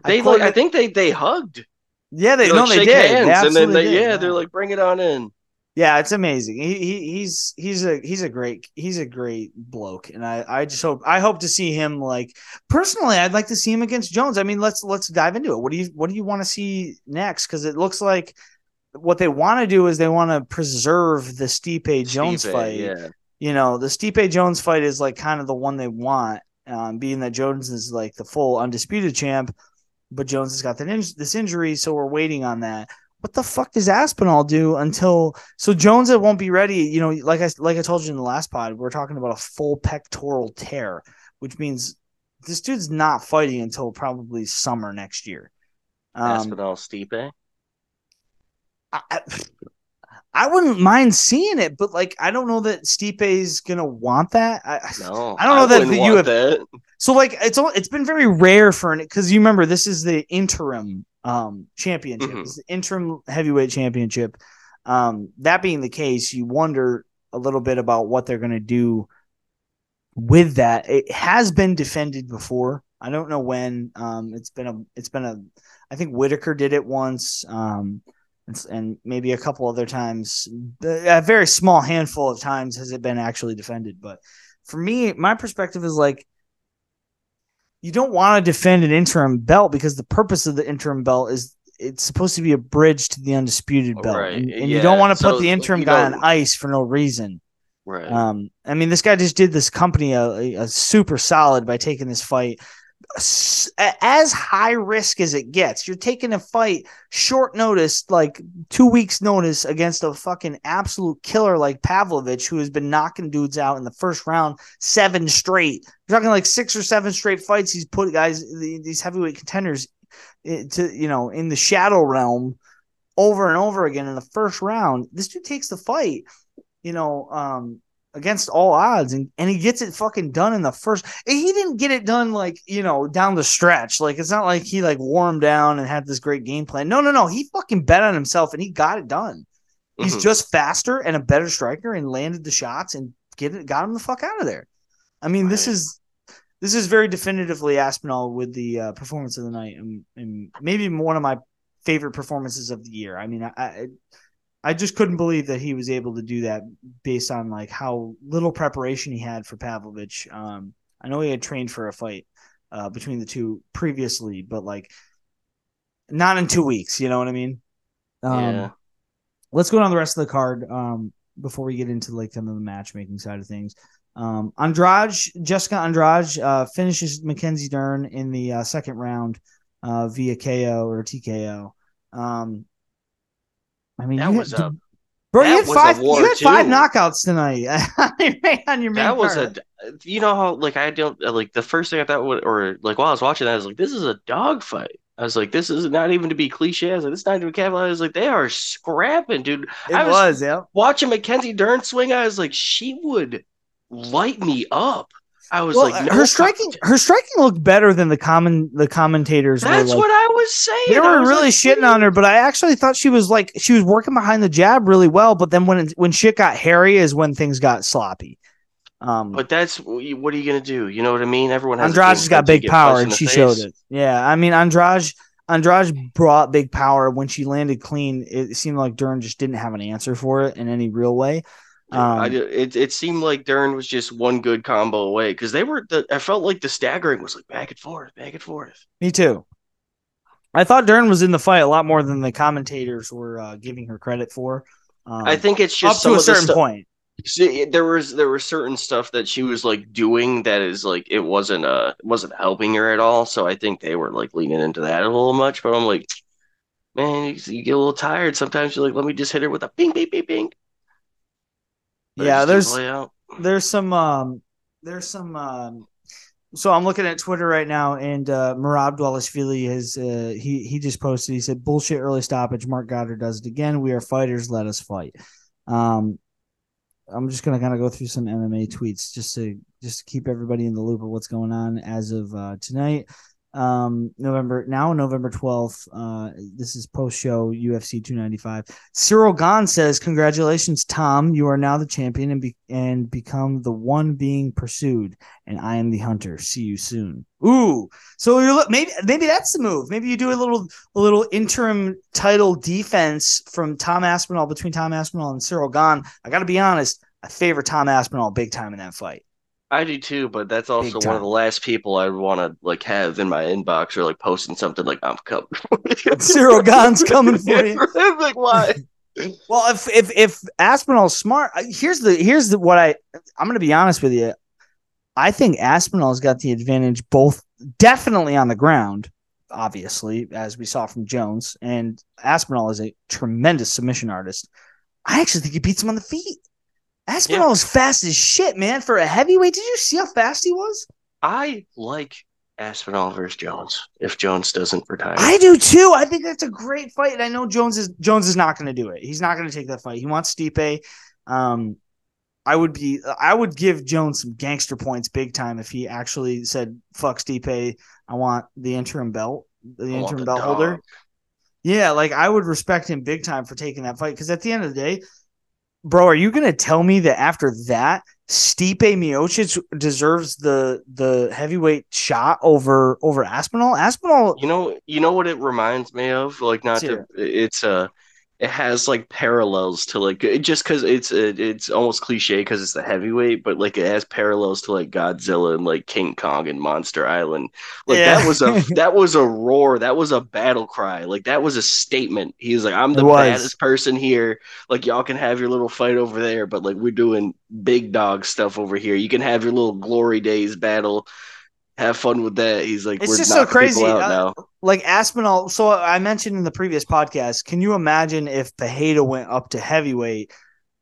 I they like I think they they hugged. yeah they They, no like, they did. hands, They and then they, did, yeah, they're like bring it on in. yeah it's amazing. He, he he's he's a he's a great he's a great bloke and I I just hope I hope to see him like personally I'd like to see him against Jones. I mean let's let's dive into it. What do you what do you want to see next? Because it looks like what they want to do is they want to preserve the Stipe Jones Stipe, fight Yeah. you know, the Stipe Jones fight is like kind of the one they want, um, being that Jones is like the full undisputed champ, but Jones has got in- this injury, so we're waiting on that. What the fuck does Aspinall do until so Jones it won't be ready? You know, like I like I told you in the last pod, we're talking about a full pectoral tear, which means this dude's not fighting until probably summer next year. Um, Aspinall Stipe. I, I- I wouldn't mind seeing it, but like I don't know that Stipe's gonna want that. I, No, [LAUGHS] I don't know that wouldn't the want UF that. So like it's all it's been very rare for an because you remember this is the interim um championship. Mhm. It's the interim heavyweight championship. Um that being the case, you wonder a little bit about what they're gonna do with that. It has been defended before. I don't know when. Um it's been a it's been a I think Whittaker did it once. Um and, and maybe a couple other times. A very small handful of times has it been actually defended, but for me, my perspective is like you don't want to defend an interim belt because the purpose of the interim belt is it's supposed to be a bridge to the undisputed belt, Right, and, and yeah, you don't want to so put the interim guy don't- on ice for no reason. Right. Um, I mean, this guy just did this company a, a, super solid by taking this fight as high risk as it gets. You're taking a fight short notice, like two weeks notice, against a fucking absolute killer like Pavlovich, who has been knocking dudes out in the first round seven straight. You're talking like six or seven straight fights. He's put guys, these heavyweight contenders, eh, to you know, in the shadow realm over and over again in the first round. This dude takes the fight, you know, um, against all odds, and, and he gets it fucking done in the first. He didn't get it done like you know down the stretch. Like it's not like he like wore him down and had this great game plan. No, no, no. He fucking bet on himself and he got it done. He's Mhm. just faster and a better striker and landed the shots and get it, got him the fuck out of there. I mean, this is this is very definitively Aspinall with the uh, performance of the night, and, and maybe one of my favorite performances of the year. I mean, I, I I just couldn't believe that he was able to do that based on like how little preparation he had for Pavlovich. Um, I know he had trained for a fight uh, between the two previously, but like not in two weeks. You know what I mean? Um, Yeah. Let's go down the rest of the card um, before we get into like kind of the matchmaking side of things. Um, Andrade, Jessica Andrade uh, finishes Mackenzie Dern in the uh, second round uh, via KO or TKO. Um, I mean, That you was had, a- bro. You had five. you had five knockouts tonight [LAUGHS] on your main That was card. a, you know how like I don't like the first thing I thought would, or like while I was watching that I was like, this is a dog fight. I was like, this is not even to be cliche. I was like, this is not even casual. I was like, they are scrapping, dude. It I was, was yeah. watching Mackenzie Dern swing. I was like, she would light me up. I was Well, like, no her striking, her striking looked better than the common the commentators. That's were like, what I was saying. they were really like, shitting on her, but I actually thought she was like she was working behind the jab really well. But then when it, when shit got hairy is when things got sloppy. Um, But that's what are you gonna do? You know what I mean? Everyone has Andrade's got big power, and she face. showed it. Yeah, I mean Andrade Andrade brought big power when she landed clean. It seemed like Dern just didn't have an answer for it in any real way. I Um, did- it it seemed like Dern was just one good combo away because they were. The, I felt like the staggering was like back and forth, back and forth. Me too. I thought Dern was in the fight a lot more than the commentators were uh, giving her credit for. Um, I think it's up just some to a certain stu- point. See, there was there was certain stuff that she was like doing that is like it wasn't uh wasn't helping her at all. So I think they were like leaning into that a little much. But I'm like, man, you, you get a little tired sometimes. You're like, let me just hit her with a ping, ping, ping, ping. Yeah, there's there's some um there's some um so I'm looking at Twitter right now, and uh, Merab Dvalishvili has uh, he he just posted. He said, "Bullshit early stoppage. Marc Goddard does it again. We are fighters. Let us fight." Um, I'm just gonna kind of go through some MMA tweets just to just to keep everybody in the loop of what's going on as of uh, tonight um november now november 12th uh this is post show ufc 295 Ciryl gane says congratulations tom. You are now the champion and be- and become the one being pursued and i am the hunter. See you soon. Ooh so you're look maybe maybe that's the move. Maybe you do a little a little interim title defense from tom aspinall between tom aspinall and Ciryl gane i gotta be honest i favor tom aspinall big time in that fight I do too, but that's also one of the last people I want to like have in my inbox or like posting something like I'm coming. Ciryl [LAUGHS] Gane's coming for [LAUGHS] you. [LAUGHS] like why? Well, if if if Aspinall's smart, uh, here's the here's the what I I'm going to be honest with you. I think Aspinall's got the advantage both definitely on the ground, obviously, as we saw from Jones, and Aspinall is a tremendous submission artist. I actually think he beats him on the feet. Aspinall is fast as shit, man. For a heavyweight, did you see how fast he was? I like Aspinall versus Jones if Jones doesn't retire. I do too. I think that's a great fight, and I know Jones is Jones is not going to do it. He's not going to take that fight. He wants Stipe. Um, I would be. I would give Jones some gangster points, big time, if he actually said "fuck Stipe." I want the interim belt, the I interim the belt dog. holder. Yeah, like I would respect him big time for taking that fight because at the end of the day, bro, are you going to tell me that after that, Stipe Miocic deserves the the heavyweight shot over over Aspinall? Aspinall, You know, you know what it reminds me of? Like not to it's uh it has like parallels to like just because it's it, it's almost cliche because it's the heavyweight, but like it has parallels to like Godzilla and like King Kong and Monster Island. Like Yeah. that was a [LAUGHS] that was a roar, that was a battle cry, like that was a statement. He was like, "I'm the baddest person here. Like y'all can have your little fight over there, but like we're doing big dog stuff over here. You can have your little glory days battle." Have fun with that. He's like, It's we're just so crazy. Uh, like Aspinall. So I mentioned in the previous podcast. Can you imagine if Pereira went up to heavyweight?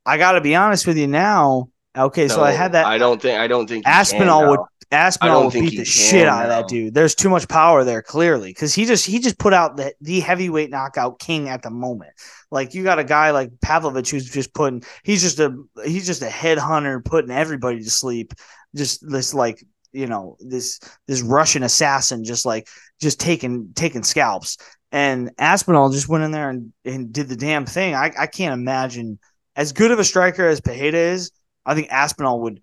I got to be honest with you now. Okay, so I had that. I don't think. I don't think Aspinall would. Aspinall would beat the shit out of that dude. There's too much power there, clearly, because he just he just put out the the heavyweight knockout king at the moment. Like you got a guy like Pavlovich who's just putting he's just a he's just a headhunter putting everybody to sleep. Just this like you know this this Russian assassin just like just taking taking scalps. And Aspinall just went in there and, and did the damn thing. I, I can't imagine as good of a striker as Pereira is. I think Aspinall would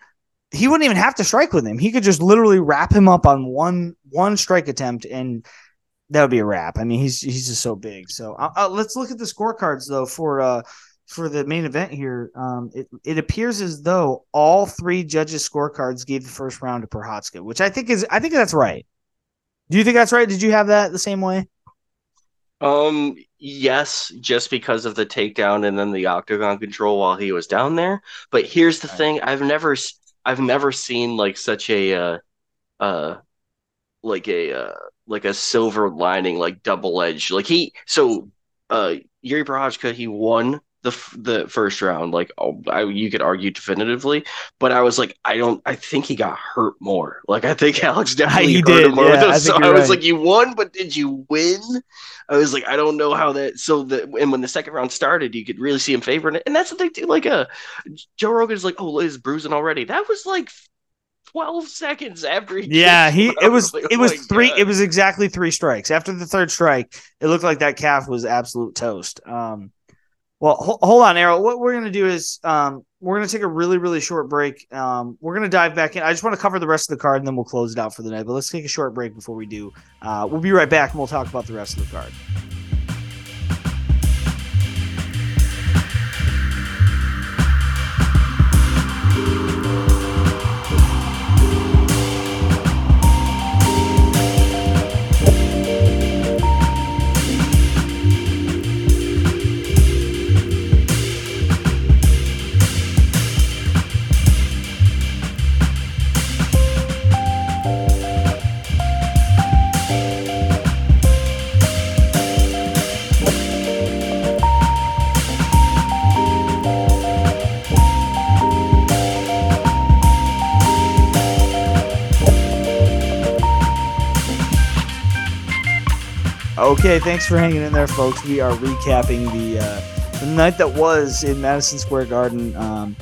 he wouldn't even have to strike with him. He could just literally wrap him up on one one strike attempt, and that would be a wrap. I mean, he's he's just so big. So uh, uh, let's look at the scorecards though for uh for the main event here. Um, it it appears as though all three judges' scorecards gave the first round to Prochazka, which I think is I think that's right. Do you think that's right? Did you have that the same way? Um, yes, just because of the takedown and then the octagon control while he was down there. But here's the Right. thing: I've never, I've never seen like such a, uh, uh, like a, uh, like a silver lining, like double edged. Like he, so, uh, Yuri Prochazka, he won the the first round. Like, oh, I, you could argue definitively, but I was like, I don't, I think he got hurt more. Like, I think Alex [LAUGHS] definitely He hurt did, him more. yeah, I so I was right. like, you won, but did you win? I was like, I don't know how that. So the and when the second round started, you could really see him favoring it, and that's the thing do. Like uh, Joe Rogan's like, oh, Liz bruising already. That was like twelve seconds after he. Yeah, [LAUGHS] he it was [LAUGHS] Like, it oh was my three God. it was exactly three strikes. After the third strike, it looked like that calf was absolute toast. Um well, ho- hold on, Errol. What we're gonna do is um, we're gonna take a really, really short break. Um, we're gonna dive back in. I just want to cover the rest of the card, and then we'll close it out for the night. But let's take a short break before we do. Uh, we'll be right back, and we'll talk about the rest of the card. Okay, thanks for hanging in there, folks. We are recapping the uh, the night that was in Madison Square Garden, um,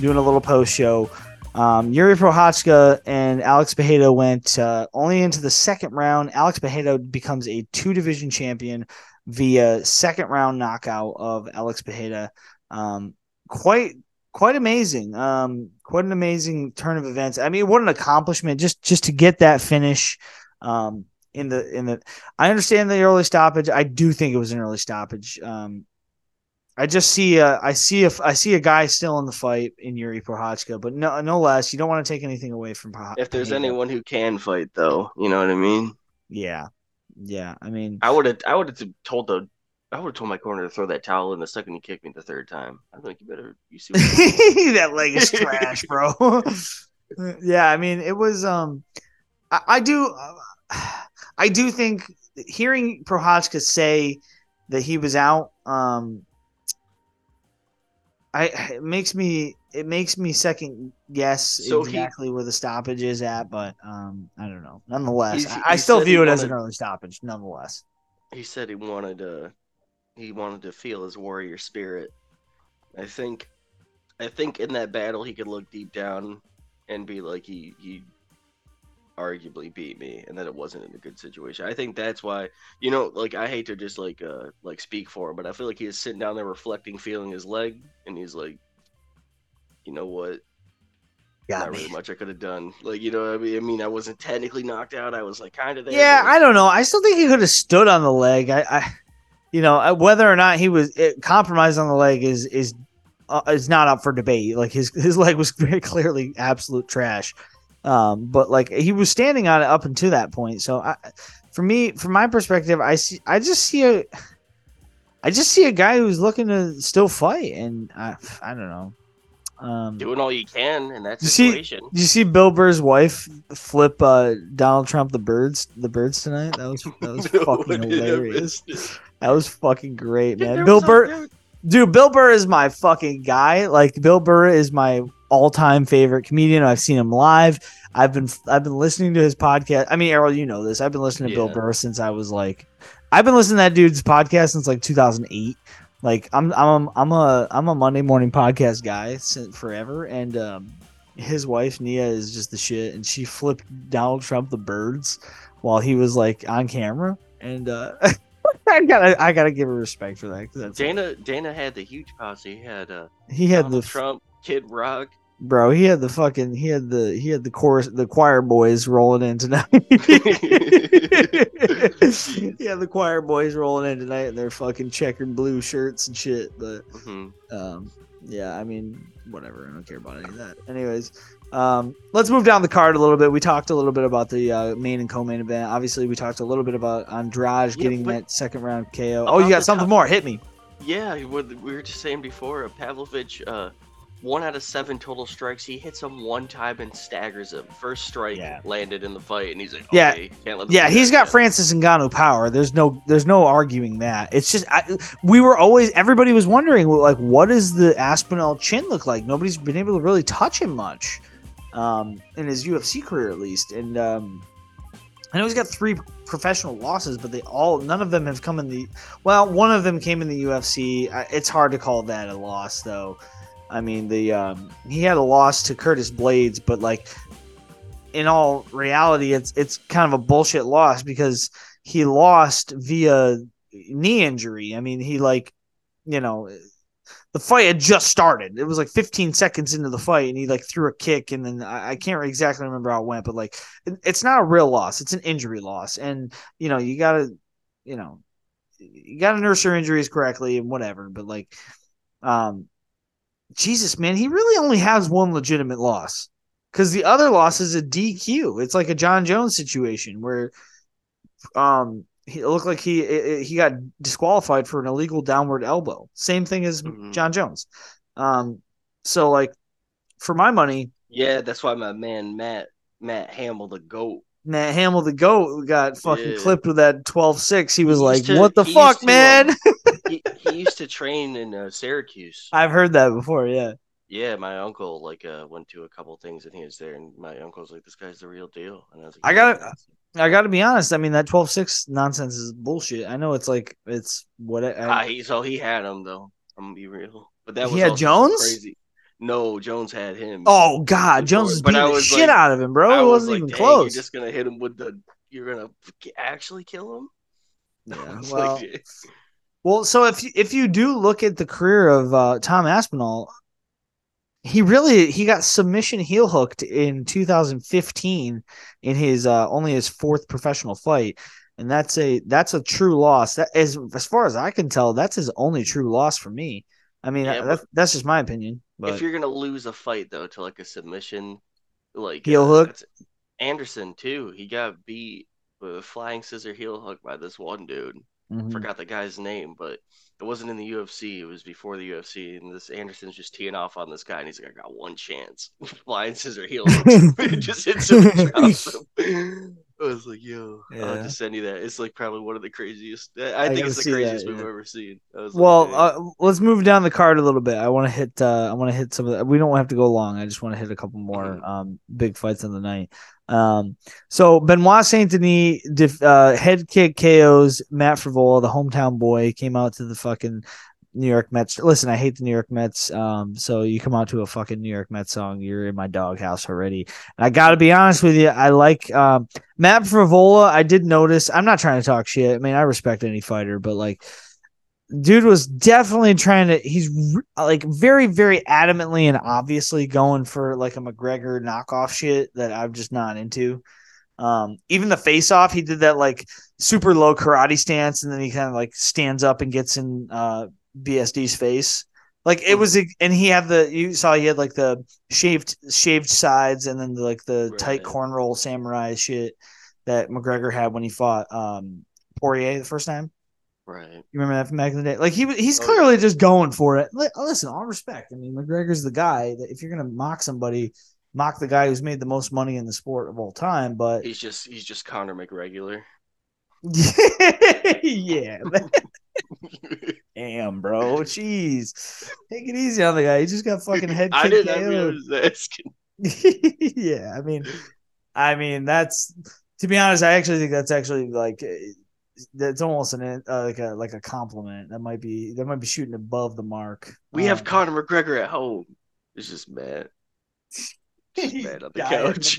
doing a little post show. Um, Yuri Prochazka and Alex Pereira went uh, only into the second round. Alex Pereira becomes a two division champion via second round knockout of Alex Pereira. Um, quite quite amazing. Um, quite an amazing turn of events. I mean, what an accomplishment just just to get that finish. Um, in the in the, I understand the early stoppage. I do think it was an early stoppage. Um, I just see a, I see if I see a guy still in the fight in Yuri Prochazka, but no, no less. You don't want to take anything away from Prochazka. If there's anyone who can fight, though, you know what I mean. Yeah, yeah. I mean, I would have, I would have told the, I would have told my corner to throw that towel in the second he kicked me the third time. I think you better, you see [LAUGHS] that leg is trash, bro. [LAUGHS] [LAUGHS] yeah, I mean, it was. Um, I, I do, I do think hearing Prochazka say that he was out. Um, I it makes me it makes me second guess so exactly he, where the stoppage is at, but um, I don't know. Nonetheless, I, I still view it wanted, as an early stoppage. Nonetheless, he said he wanted to he wanted to feel his warrior spirit. I think I think in that battle he could look deep down and be like he he arguably beat me and that it wasn't in a good situation. I think that's why you know, like I hate to just like uh like speak for him, but I feel like he is sitting down there reflecting, feeling his leg, and he's like, you know what? Got Not me. really much I could have done. Like, you know, I mean, I mean, I wasn't technically knocked out. I was like kind of there. Yeah, I don't know. I still think he could have stood on the leg. I, I you know, whether or not he was it, compromised on the leg is is uh, is not up for debate. Like his his leg was [LAUGHS] very clearly absolute trash. Um, but like he was standing on it up until that point. So I, for me, from my perspective, I see, I just see a, I just see a guy who's looking to still fight, and I, I don't know. Um, Doing all you can in that situation. You see, you see Bill Burr's wife flip uh, Donald Trump the birds, the birds tonight. That was that was [LAUGHS] fucking hilarious. That was fucking great, man. Bill Burr, dude. Bill Burr is my fucking guy. Like Bill Burr is my all-time favorite comedian. I've seen him live. I've been I've been listening to his podcast. I mean, Errol, you know this. I've been listening to yeah. Bill Burr since I was like, I've been listening to that dude's podcast since like 2008. Like I'm I'm I'm a I'm a Monday morning podcast guy since forever, and um, his wife Nia is just the shit, and she flipped Donald Trump the birds while he was like on camera, and uh, [LAUGHS] I gotta I gotta give her respect for that. Dana Dana had the huge posse. He had uh, he had Donald the Trump, Kid Rock, Bro, he had the fucking he had the he had the chorus the choir boys rolling in tonight. [LAUGHS] yeah, the choir boys rolling in tonight in their fucking checkered blue shirts and shit. But mm-hmm. um, yeah, I mean, whatever. I don't care about any of that. Anyways, um, let's move down the card a little bit. We talked a little bit about the uh, main and co-main event. Obviously, we talked a little bit about Andrade yeah, getting that second round KO. Oh, you got something more? Hit me. Yeah, we were just saying before, Pavlovich. Uh, one out of seven total strikes. He hits him one time and staggers him. First strike yeah. landed in the fight, and he's like, okay, yeah, yeah. He's got Francis Ngannou power. There's no, there's no arguing that. It's just I, we were always everybody was wondering like, what does the Aspinall chin look like? Nobody's been able to really touch him much um, in his UFC career, at least. And um, I know he's got three professional losses, but they all none of them have come in the. Well, one of them came in the UFC. It's hard to call that a loss, though. I mean, the um, he had a loss to Curtis Blaydes, but like in all reality, it's it's kind of a bullshit loss because he lost via knee injury. I mean, he like you know the fight had just started. It was like 15 seconds into the fight, and he like threw a kick, and then I, I, can't exactly remember how it went, but like it, it's not a real loss; it's an injury loss, and you know you gotta, you know, you gotta nurse your injuries correctly and whatever. But like, um, Jesus, man, he really only has one legitimate loss because the other loss is a DQ. It's like a Jon Jones situation where um he looked like he he got disqualified for an illegal downward elbow. Same thing as mm-hmm. Jon Jones. Um, so like for my money, yeah, that's why my man Matt Matt Hamill the goat. Matt Hamill the goat got fucking yeah. clipped with that 12-6. He was he like, "What the fuck, man?" He, he, used to train in uh, Syracuse. I've heard that before. Yeah. Yeah, my uncle like uh, went to a couple things and he was there, and my uncle's like, "This guy's the real deal." And I was like, "I got to I got to be honest. I mean, that 12-6 nonsense is bullshit. I know it's like it's what I, Ah, he, so he had him though. I'm gonna be real, but that He was had Jones? Crazy. No, Jones had him. Oh God, Jones is But beating I the was shit like- out of him, bro. I It was wasn't like, even dang, close. You're just gonna hit him with the. You're gonna actually kill him. Yeah, [LAUGHS] well, like, Well, so if you, if you do look at the career of uh, Tom Aspinall, he really he got submission heel hooked in 2015 in his uh, only his fourth professional fight, and that's a that's a true loss. That is as far as I can tell, that's his only true loss for me. I mean, Yeah, that's, that's just my opinion. But if you're gonna lose a fight though to like a submission, like Heel uh, hook? Anderson too. He got beat with a flying scissor heel hook by this one dude. Mhm. Forgot the guy's name, but it wasn't in the UFC. It was before the UFC, and this Anderson's just teeing off on this guy, and he's like, "I got one chance." Flying scissor heel just hits him him. [LAUGHS] I was like, "Yo, Yeah. I'll just send you that." It's like probably one of the craziest. I, I think it's the see that, craziest we've ever seen. I was like, Well, "Dang." uh, let's move down the card a little bit. I want to hit. Uh, I want to hit some of. The, we don't have to go long. I just want to hit a couple more Mhm. um, big fights in the night. Um, so Benoit Saint Denis uh, head kick KOs Matt Frevola, the hometown boy, came out to the fucking New York Mets. Listen, I hate the New York Mets. Um, so you come out to a fucking New York Mets song, you're in my doghouse already. And I got to be honest with you, I like um, Matt Frevola. I did notice. I'm not trying to talk shit. I mean, I respect any fighter, but like dude was definitely trying to he's like very very adamantly and obviously going for like a mcgregor knockoff shit that i'm just not into. Um even the face off he did that like super low karate stance and then he kind of like stands up and gets in uh bsd's face. Like it was and he had the you saw he had like the shaved shaved sides and then the, like the tight Right. cornroll samurai shit that mcgregor had when he fought um poirier the first time right. you remember that from back in the day? Like he he's Oh, clearly just going for it. Li- Listen, all respect. I mean, McGregor's the guy that if you're gonna mock somebody, mock the guy who's made the most money in the sport of all time. But He's just he's just Conor McRegular. [LAUGHS] yeah, [LAUGHS] damn, bro, jeez, take it easy on the guy. He just got fucking head [LAUGHS] I kicked. didn't. I mean, I was asking. yeah, I mean, I mean that's to be honest. I actually think that's actually like that's almost an uh, like a like a compliment. That might be that might be shooting above the mark. We have Um, Conor McGregor at home. It's just mad. Just [LAUGHS] mad on the couch.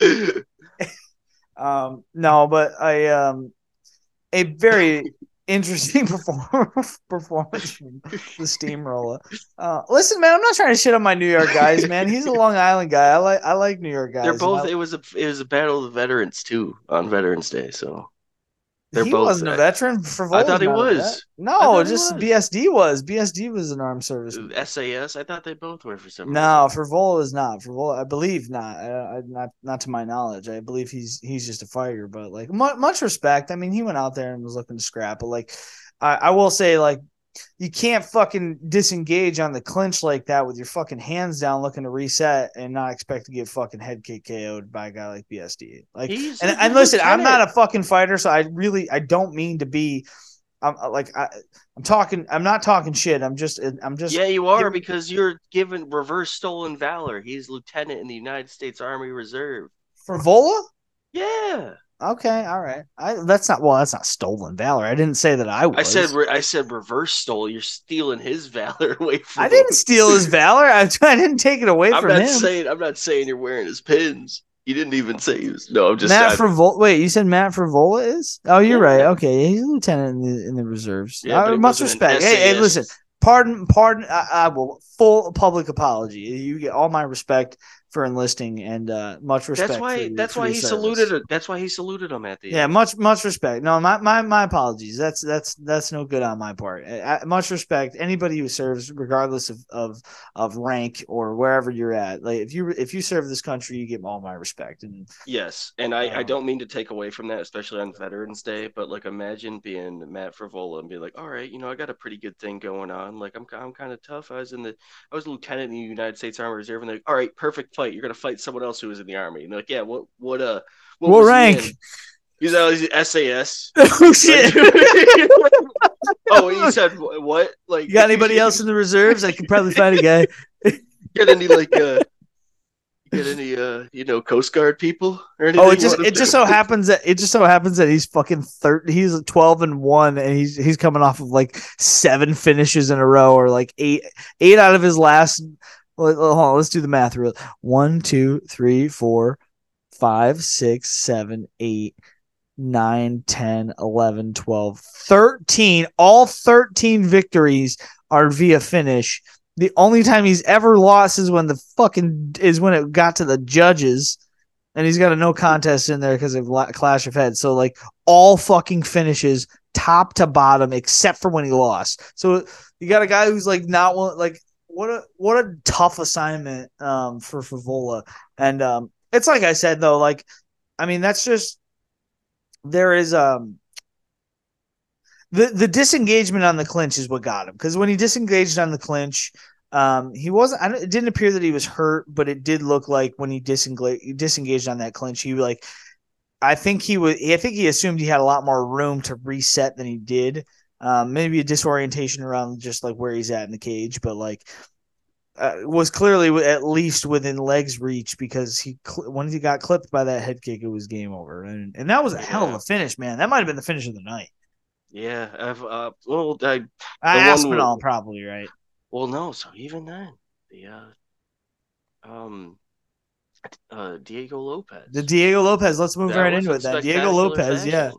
[LAUGHS] [LAUGHS] um, no, but I um a very interesting [LAUGHS] perform- performance from the steamroller. Uh, listen, man, I'm not trying to shit on my New York guys, man. He's a [LAUGHS] Long Island guy. I like I like New York guys. They're both. It was a. It was a battle of the veterans too on Veterans Day. So they're he both. wasn't a veteran. For I thought he was. No, just was. BSD was. BSD was an armed service. SAS. I thought they both were for some No, reason. Frevola is not. Frevola, I believe not. I, I, not not to my knowledge. I believe he's he's just a fighter. But like mu- much respect. I mean, he went out there and was looking to scrap. But like, I, I will say like. You can't fucking disengage on the clinch like that with your fucking hands down, looking to reset and not expect to get fucking head kick KO'd by a guy like BSD. Like, He's and, and listen, I'm not a fucking fighter, so I really I don't mean to be. I'm uh, like I, I'm talking. I'm not talking shit. I'm just. Uh, I'm just. Yeah, you are because you're given reverse stolen valor. He's lieutenant in the United States Army Reserve. Frevola. Yeah, Okay, all right. I that's not well. That's not stolen valor. I didn't say that I was. I said. Re- I said reverse stole. You're stealing his [LAUGHS] valor away from. I didn't steal his valor. I, [LAUGHS] I didn't take it away I'm from not saying. I'm not saying you're wearing his pins. You didn't even say he was. No, I'm just. Matt I- Frevola. Wait, you said Matt Frevola is? Oh, you're Yeah. right. Okay, he's a lieutenant in the in the reserves. Yeah, but Uh, much respect. Hey, hey, listen. Pardon, pardon. I, I will full public apology. You get all my respect for enlisting and uh, much respect. that's why. your- that's why he service. saluted. That's why he saluted him at the end. Yeah, end. much much respect. No, my my, my apologies. That's that's that's no good on my part. Much respect. Anybody who serves, regardless of, of of rank or wherever you're at, like if you if you serve this country, you get all my respect. And Yes, and I, I Um, don't mean to take away from that, especially on Veterans Day. But like, imagine being Matt Frevola and be like, "All right, you know, I got a pretty good thing going on. Like, I'm I'm kind of tough. I was in the I was a lieutenant in the United States Army Reserve, and they're like, all right, perfect fight. You're gonna fight someone else who was in the army. And they're like, yeah, what what uh What was rank? in?" He's uh, he's SAS. oh shit! [LAUGHS] oh, he said what? Like, You got anybody else in the reserves? I could probably find a guy. [LAUGHS] get any like uh, get any uh you know Coast Guard people or anything? Oh, it just it just so happens that it just so happens that he's fucking thirty. He's twelve and one, and he's he's coming off of like seven finishes in a row, or like eight eight out of his last. Hold on, let's do the math real. One, two, three, four, five, six, seven, eight, nine, 10, 11, 12, 13. All 13 victories are via finish. The only time he's ever lost is when the fucking is when it got to the judges, and he's got a no contest in there because of clash of heads. So like all fucking finishes, top to bottom, except for when he lost. So you got a guy who's like not one like what a what a tough assignment um for Frevola, and um it's like I said though, like I mean that's just there is um the the disengagement on the clinch is what got him because when he disengaged on the clinch, um, he wasn't. I it didn't appear that he was hurt, but it did look like when he disengaged disengaged on that clinch, he like. I think he was. I think he assumed he had a lot more room to reset than he did. Um, maybe a disorientation around just like where he's at in the cage, but like uh, was clearly at least within legs reach because he when he got clipped by that head kick, it was game over, and and that was a yeah. hell of a finish, man. That might have been the finish of the night. Yeah, I've uh, well, I, uh, Aspinall probably right. Well, no, so even then, the uh, um, uh, Diego Lopes, the Diego Lopes. Let's move that right into it. Then Diego Lopes, fashion. yeah.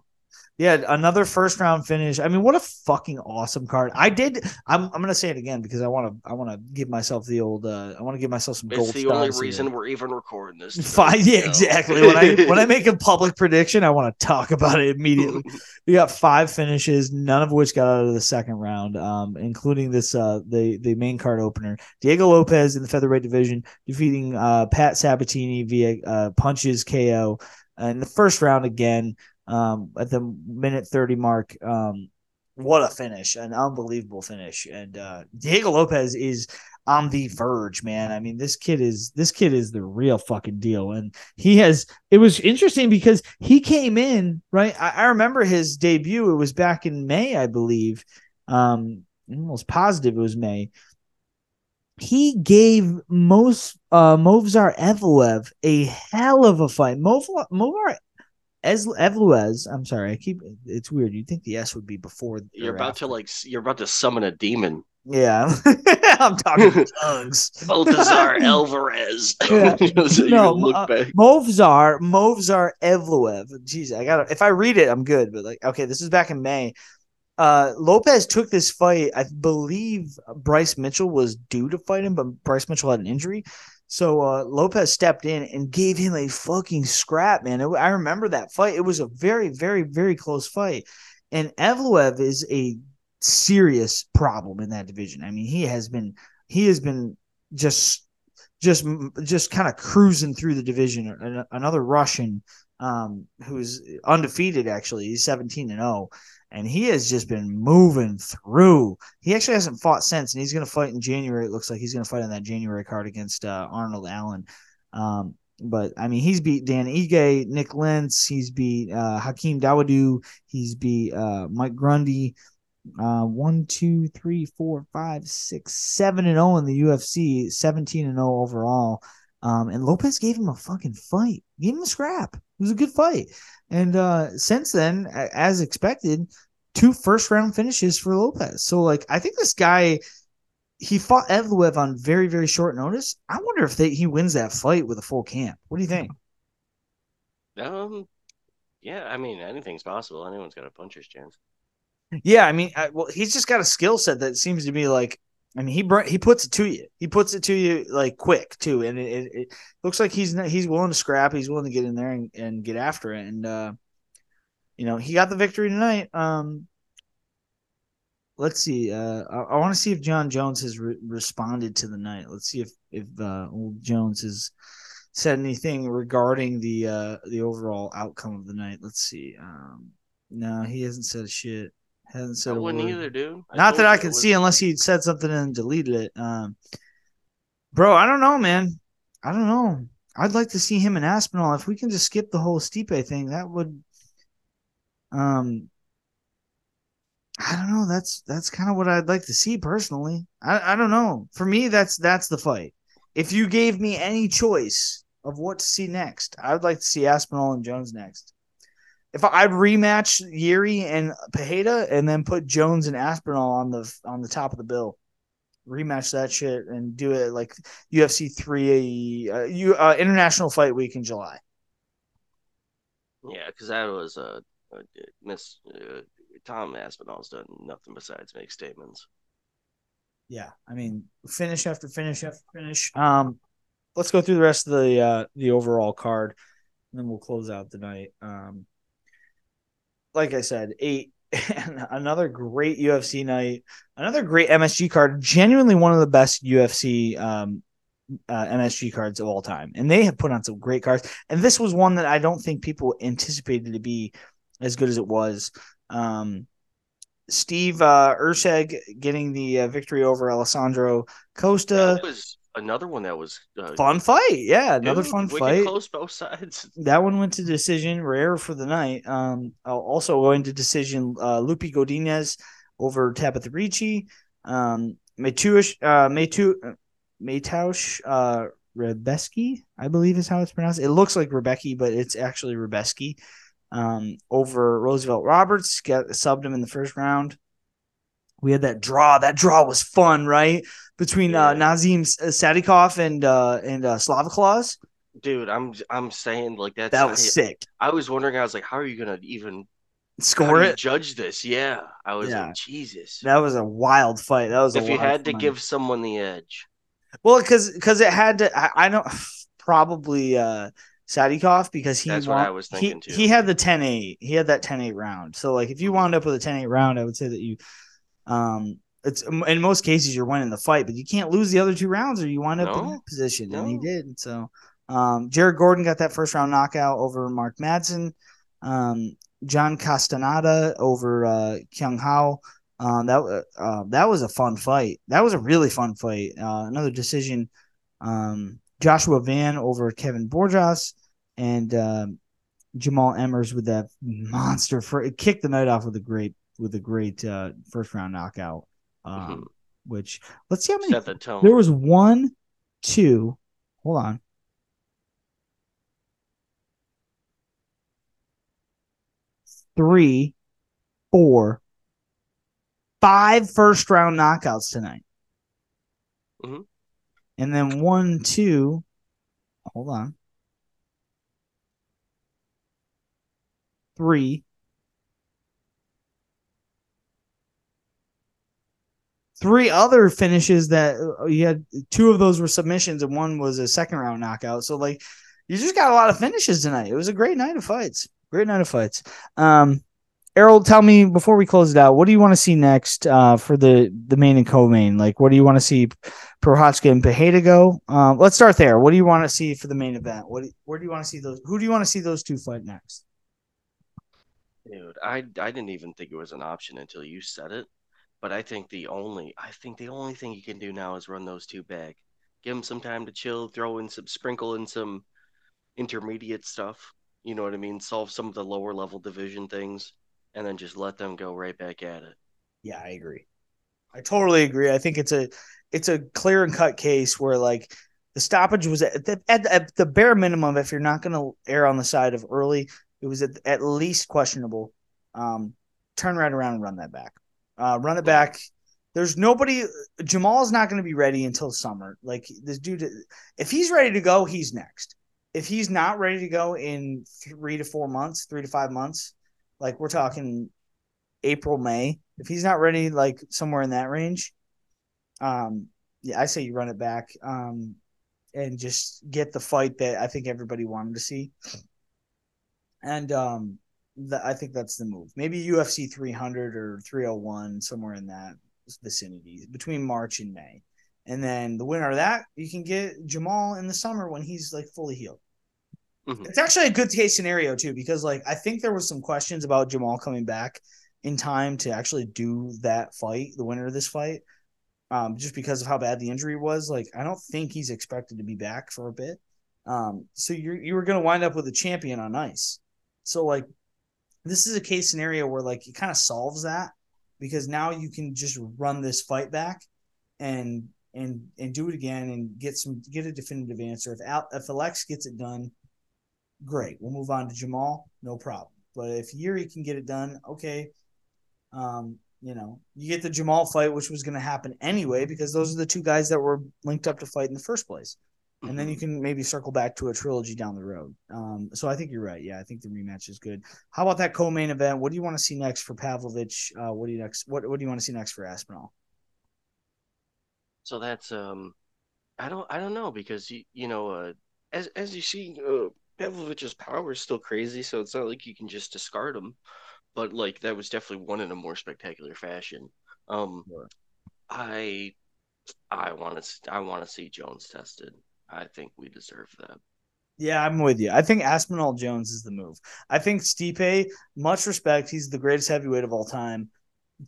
Yeah, another first round finish. I mean, what a fucking awesome card. I did. I'm. I'm gonna say it again because I want to. I want to give myself the old. Uh, I want to give myself some it's gold. The only reason here. we're even recording this. [LAUGHS] Fine. Yeah, exactly. When I when I [LAUGHS] make a public prediction, I want to talk about it immediately. we got five finishes, none of which got out of the second round, um, including this uh the the main card opener. Diego Lopes in the featherweight division defeating uh Pat Sabatini via uh punches KO. in the first round again, um, at the minute 30 mark. Um, what a finish, an unbelievable finish. And uh, Diego Lopes is on the verge, man. I mean, this kid is this kid is the real fucking deal. And he has it was interesting because he came in, right? I, I remember his debut, it was back in May, I believe. Um, almost positive it was May. He gave most uh Movsar Evloev a hell of a fight. Mov Movsar Ez Evluez, I'm sorry, I keep it's weird. You'd think the S would be before. You're about after. to like you're about to summon a demon. Yeah, [LAUGHS] I'm talking [LAUGHS] tongues. Baltazar [LAUGHS] Alvarez. Yeah. no, look uh, back. Movsar Movsar Evluev. Jeez, I got if I read it, I'm good. But like, okay, this is back in May. Uh, Lopes took this fight. I believe Bryce Mitchell was due to fight him, but Bryce Mitchell had an injury. So uh, Lopes stepped in and gave him a fucking scrap, man. It, I remember that fight. It was a very, very, very close fight. And Evloev is a serious problem in that division. I mean, he has been he has been just just just kind of cruising through the division. Another Russian um, who's undefeated actually. He's 17 and 0 and he has just been moving through. He actually hasn't fought since, and he's going to fight in January. It looks like he's going to fight on that January card against uh, Arnold Allen. Um, but I mean, he's beat Dan Ige, Nik Lentz, he's beat uh, Hakeem Dawodu, he's beat uh, Mike Grundy. Uh, one, two, three, four, five, six, seven and zero in the UFC, seventeen and zero overall. Um, and Lopes gave him a fucking fight, gave him a scrap. It was a good fight. And uh, since then, as expected, two first round finishes for Lopes. So like I think this guy he fought Evloev on very very short notice. I wonder if they, he wins that fight with a full camp. What do you think? Um, yeah, I mean anything's possible. Anyone's got a puncher's chance. Yeah, I mean, I, well, he's just got a skill set that seems to be like. I mean, he he puts it to you. He puts it to you like quick too, and it, it, it looks like he's he's willing to scrap. He's willing to get in there and, and get after it. And uh, you know, he got the victory tonight. Um, let's see. Uh, I, I want to see if Jon Jones has re- responded to the night. Let's see if if uh, old Jones has said anything regarding the uh, the overall outcome of the night. Let's see. Um, no, he hasn't said shit. Hasn't said. I wouldn't either, dude. I Not that I can see, unless he said something and deleted it. Um, bro, I don't know, man. I don't know. I'd like to see him in Aspinall. If we can just skip the whole Stipe thing, that would um I don't know. That's that's kind of what I'd like to see personally. I, I don't know. For me, that's that's the fight. If you gave me any choice of what to see next. I would like to see Aspinall and Jones next. If I'd rematch Yuri and Pereira and then put Jones and Aspinall on the on the top of the bill, rematch that shit and do it like UFC three, uh, you uh, International Fight Week in July. Yeah, because that was a, a miss. Uh, Tom Aspinall's done nothing besides make statements. Yeah, I mean, finish after finish after finish. Um, let's go through the rest of the uh, the overall card, and then we'll close out the night. Um, like I said, eight [LAUGHS] another great UFC night, another great MSG card. Genuinely one of the best UFC um, uh, MSG cards of all time, and they have put on some great cards. And this was one that I don't think people anticipated to be as good as it was. Um, Steve uh, Erceg getting the uh, victory over Alessandro Costa. That was another one that was uh, Fun fight, yeah, another dude, fun fight. Close both sides. [LAUGHS] That one went to decision, rare for the night. Um, also going to decision, uh, Loopy Godinez over Tabitha Ricci. Um, Metush, uh, Metu, Metaush, uh, Rebeski, I believe is how it's pronounced. It looks like Rebecki, but it's actually Rebeski. Um, over Roosevelt Roberts, got subbed him in the first round. We had that draw. That draw was fun, right? Between uh, Nazim Sadikov and uh, and uh, Slava Claus. Dude, I'm I'm saying like that's That was I, sick. I was wondering. I was like, how are you gonna even Score it. judge this? Yeah, I was Yeah. like, Jesus. That was a wild fight. That was if you had to fun. give someone the edge, well, because because it had to. I, I don't [SIGHS] probably uh Sadikov because he That's what won- I was he- too. He had the 10-8. He had that 10-8 round. So like if you wound up with a 10-8 round, I would say that you um it's in most cases you're winning the fight, but you can't lose the other two rounds or you wind up in that position. And he did. So um Jared Gordon got that first round knockout over Mark Madsen. Um John Castaneda over uh Kyung Hao. Um, that uh, that was a fun fight. That was a really fun fight. Uh, another decision. Um, Joshua Van over Kevin Borjas and um, Jamall Emmers with that monster for it kicked the night off with a great with a great uh, first round knockout. Um, Mhm. Which let's see how many. set the tone. There was one, two. Hold on. Three, four, five first round knockouts tonight. Mhm. And then one, two. Hold on. Three. Three other finishes that uh, you had two of those were submissions and one was a second round knockout. So like you just got a lot of finishes tonight. It was a great night of fights. Great night of fights. Um Errol, tell me before we close it out, what do you want to see next uh, for the the main and co-main? Like, what do you want to see Prochazka and Pereira go? Um, let's start there. What do you want to see for the main event? What where do you want to see those? Who do you want to see those two fight next? Dude, I I didn't even think it was an option until you said it. But I think the only I think the only thing you can do now is run those two back. Give them some time to chill, throw in some sprinkle in some intermediate stuff. You know what I mean? Solve some of the lower level division things and then just let them go right back at it. Yeah, I agree. I totally agree. I think it's a it's a clear and cut case where like the stoppage was at the, at, at the bare minimum. If you're not going to err on the side of early, it was at, at least questionable. Um, turn right around and run that back. Uh, run it back. There's nobody. Jamal's not going to be ready until summer. Like this dude, if he's ready to go, he's next. If he's not ready to go in three to four months, three to five months, like we're talking April, May. If he's not ready, like somewhere in that range, um, yeah, I say you run it back, um, and just get the fight that I think everybody wanted to see. And um, the, I think that's the move. Maybe UFC 300 or 301, somewhere in that vicinity between March and May. And then the winner of that, you can get Jamal in the summer when he's like fully healed. Mhm. It's actually a good case scenario too, because like I think there was some questions about Jamal coming back in time to actually do that fight, the winner of this fight, um, just because of how bad the injury was. Like I don't think he's expected to be back for a bit. Um, so you you were going to wind up with a champion on ice. So like this is a case scenario where like it kind of solves that because now you can just run this fight back and and and do it again and get some get a definitive answer. If Al, if Alex gets it done, great. We'll move on to Jamall, no problem. But if Yuri can get it done, okay. Um, you know, you get the Jamall fight, which was going to happen anyway, because those are the two guys that were linked up to fight in the first place. Mm-hmm. And then you can maybe circle back to a trilogy down the road. Um, so I think you're right. Yeah, I think the rematch is good. How about that co-main event? What do you want to see next for Pavlovich? Uh, what do you next? What What do you want to see next for Aspinall? So that's um, I don't I don't know because you you know uh, as as you see uh, Pavlovich's power is still crazy, so it's not like you can just discard him but like that was definitely one in a more spectacular fashion. Um, sure. I I want to I want to see Jones tested. I think we deserve that. Yeah, I'm with you. I think Aspinall Jones is the move. I think Stipe, much respect, he's the greatest heavyweight of all time.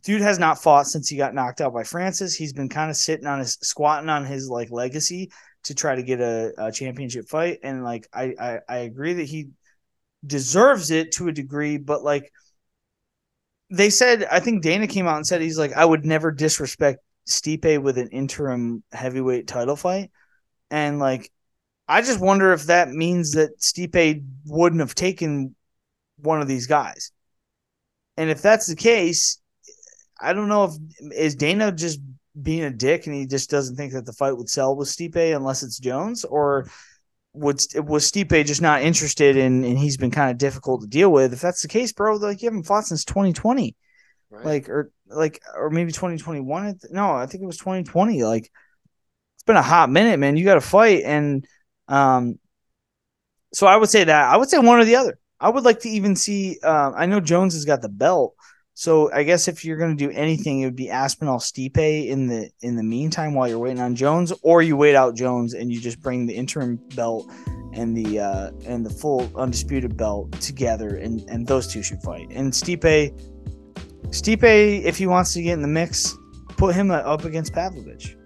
Dude has not fought since he got knocked out by Francis. He's been kind of sitting on his squatting on his like legacy to try to get a, a championship fight. And like I, I I agree that he deserves it to a degree, but like they said I think Dana came out and said he's like I would never disrespect Stipe with an interim heavyweight title fight, and like I just wonder if that means that Stipe wouldn't have taken one of these guys, and if that's the case, I don't know if is Dana just being a dick and he just doesn't think that the fight would sell with Stipe unless it's Jones or would was Stipe just not interested in, and he's been kind of difficult to deal with. If that's the case, bro, like you haven't fought since 2020, right. like or like or maybe 2021. No, I think it was 2020. Like it's been a hot minute, man. You got to fight, and um, so I would say that I would say one or the other. I would like to even see. Uh, I know Jones has got the belt, so I guess if you're going to do anything, it would be Aspinall Stipe in the in the meantime while you're waiting on Jones, or you wait out Jones and you just bring the interim belt and the uh, and the full undisputed belt together, and and those two should fight. And Stipe, Stipe, if he wants to get in the mix, put him up against Pavlovich.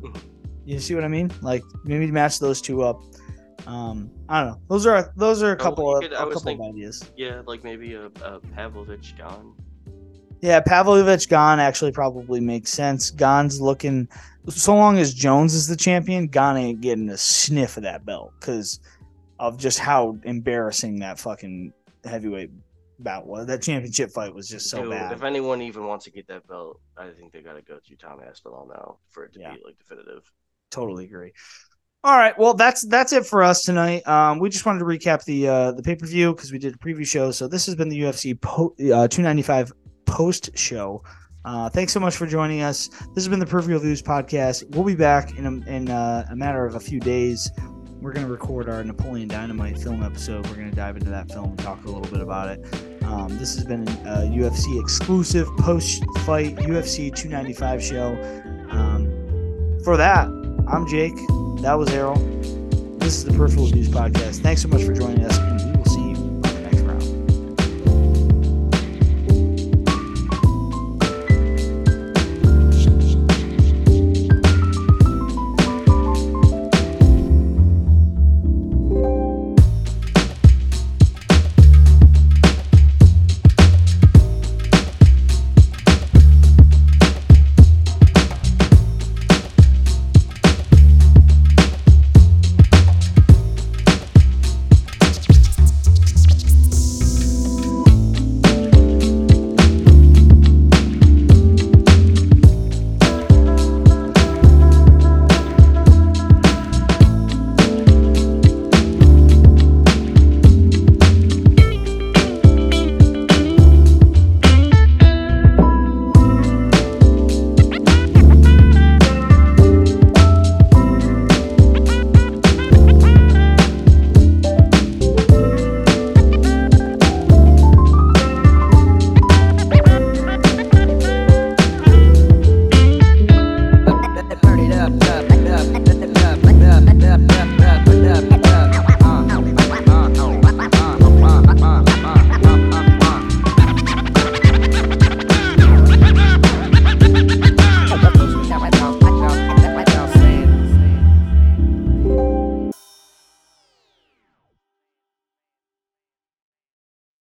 Mm-hmm. You see what I mean? Like maybe match those two up. Um, I don't know. Those are those are a couple oh, could, of a couple thinking, of ideas. Yeah, like maybe a, a Pavlovich Gane. Yeah, Pavlovich Gane actually probably makes sense. Gane's looking so long as Jones is the champion, Gane ain't getting a sniff of that belt because of just how embarrassing that fucking heavyweight bout was. That championship fight was just so Dude, bad. If anyone even wants to get that belt, I think they got to go to Tom Aspinall now for it to yeah. be like definitive. Totally agree. All right, well that's that's it for us tonight. Um, we just wanted to recap the uh, the pay per view because we did a preview show. So this has been the UFC po- uh, 295 post show. Uh, thanks so much for joining us. This has been the Peripheral Views podcast. We'll be back in a, in uh, a matter of a few days. We're going to record our Napoleon Dynamite film episode. We're going to dive into that film and talk a little bit about it. Um, this has been a UFC exclusive post fight UFC 295 show. Um, for that, I'm Jake. That was Erroll. This is the Peripheral Views Podcast. Thanks so much for joining us.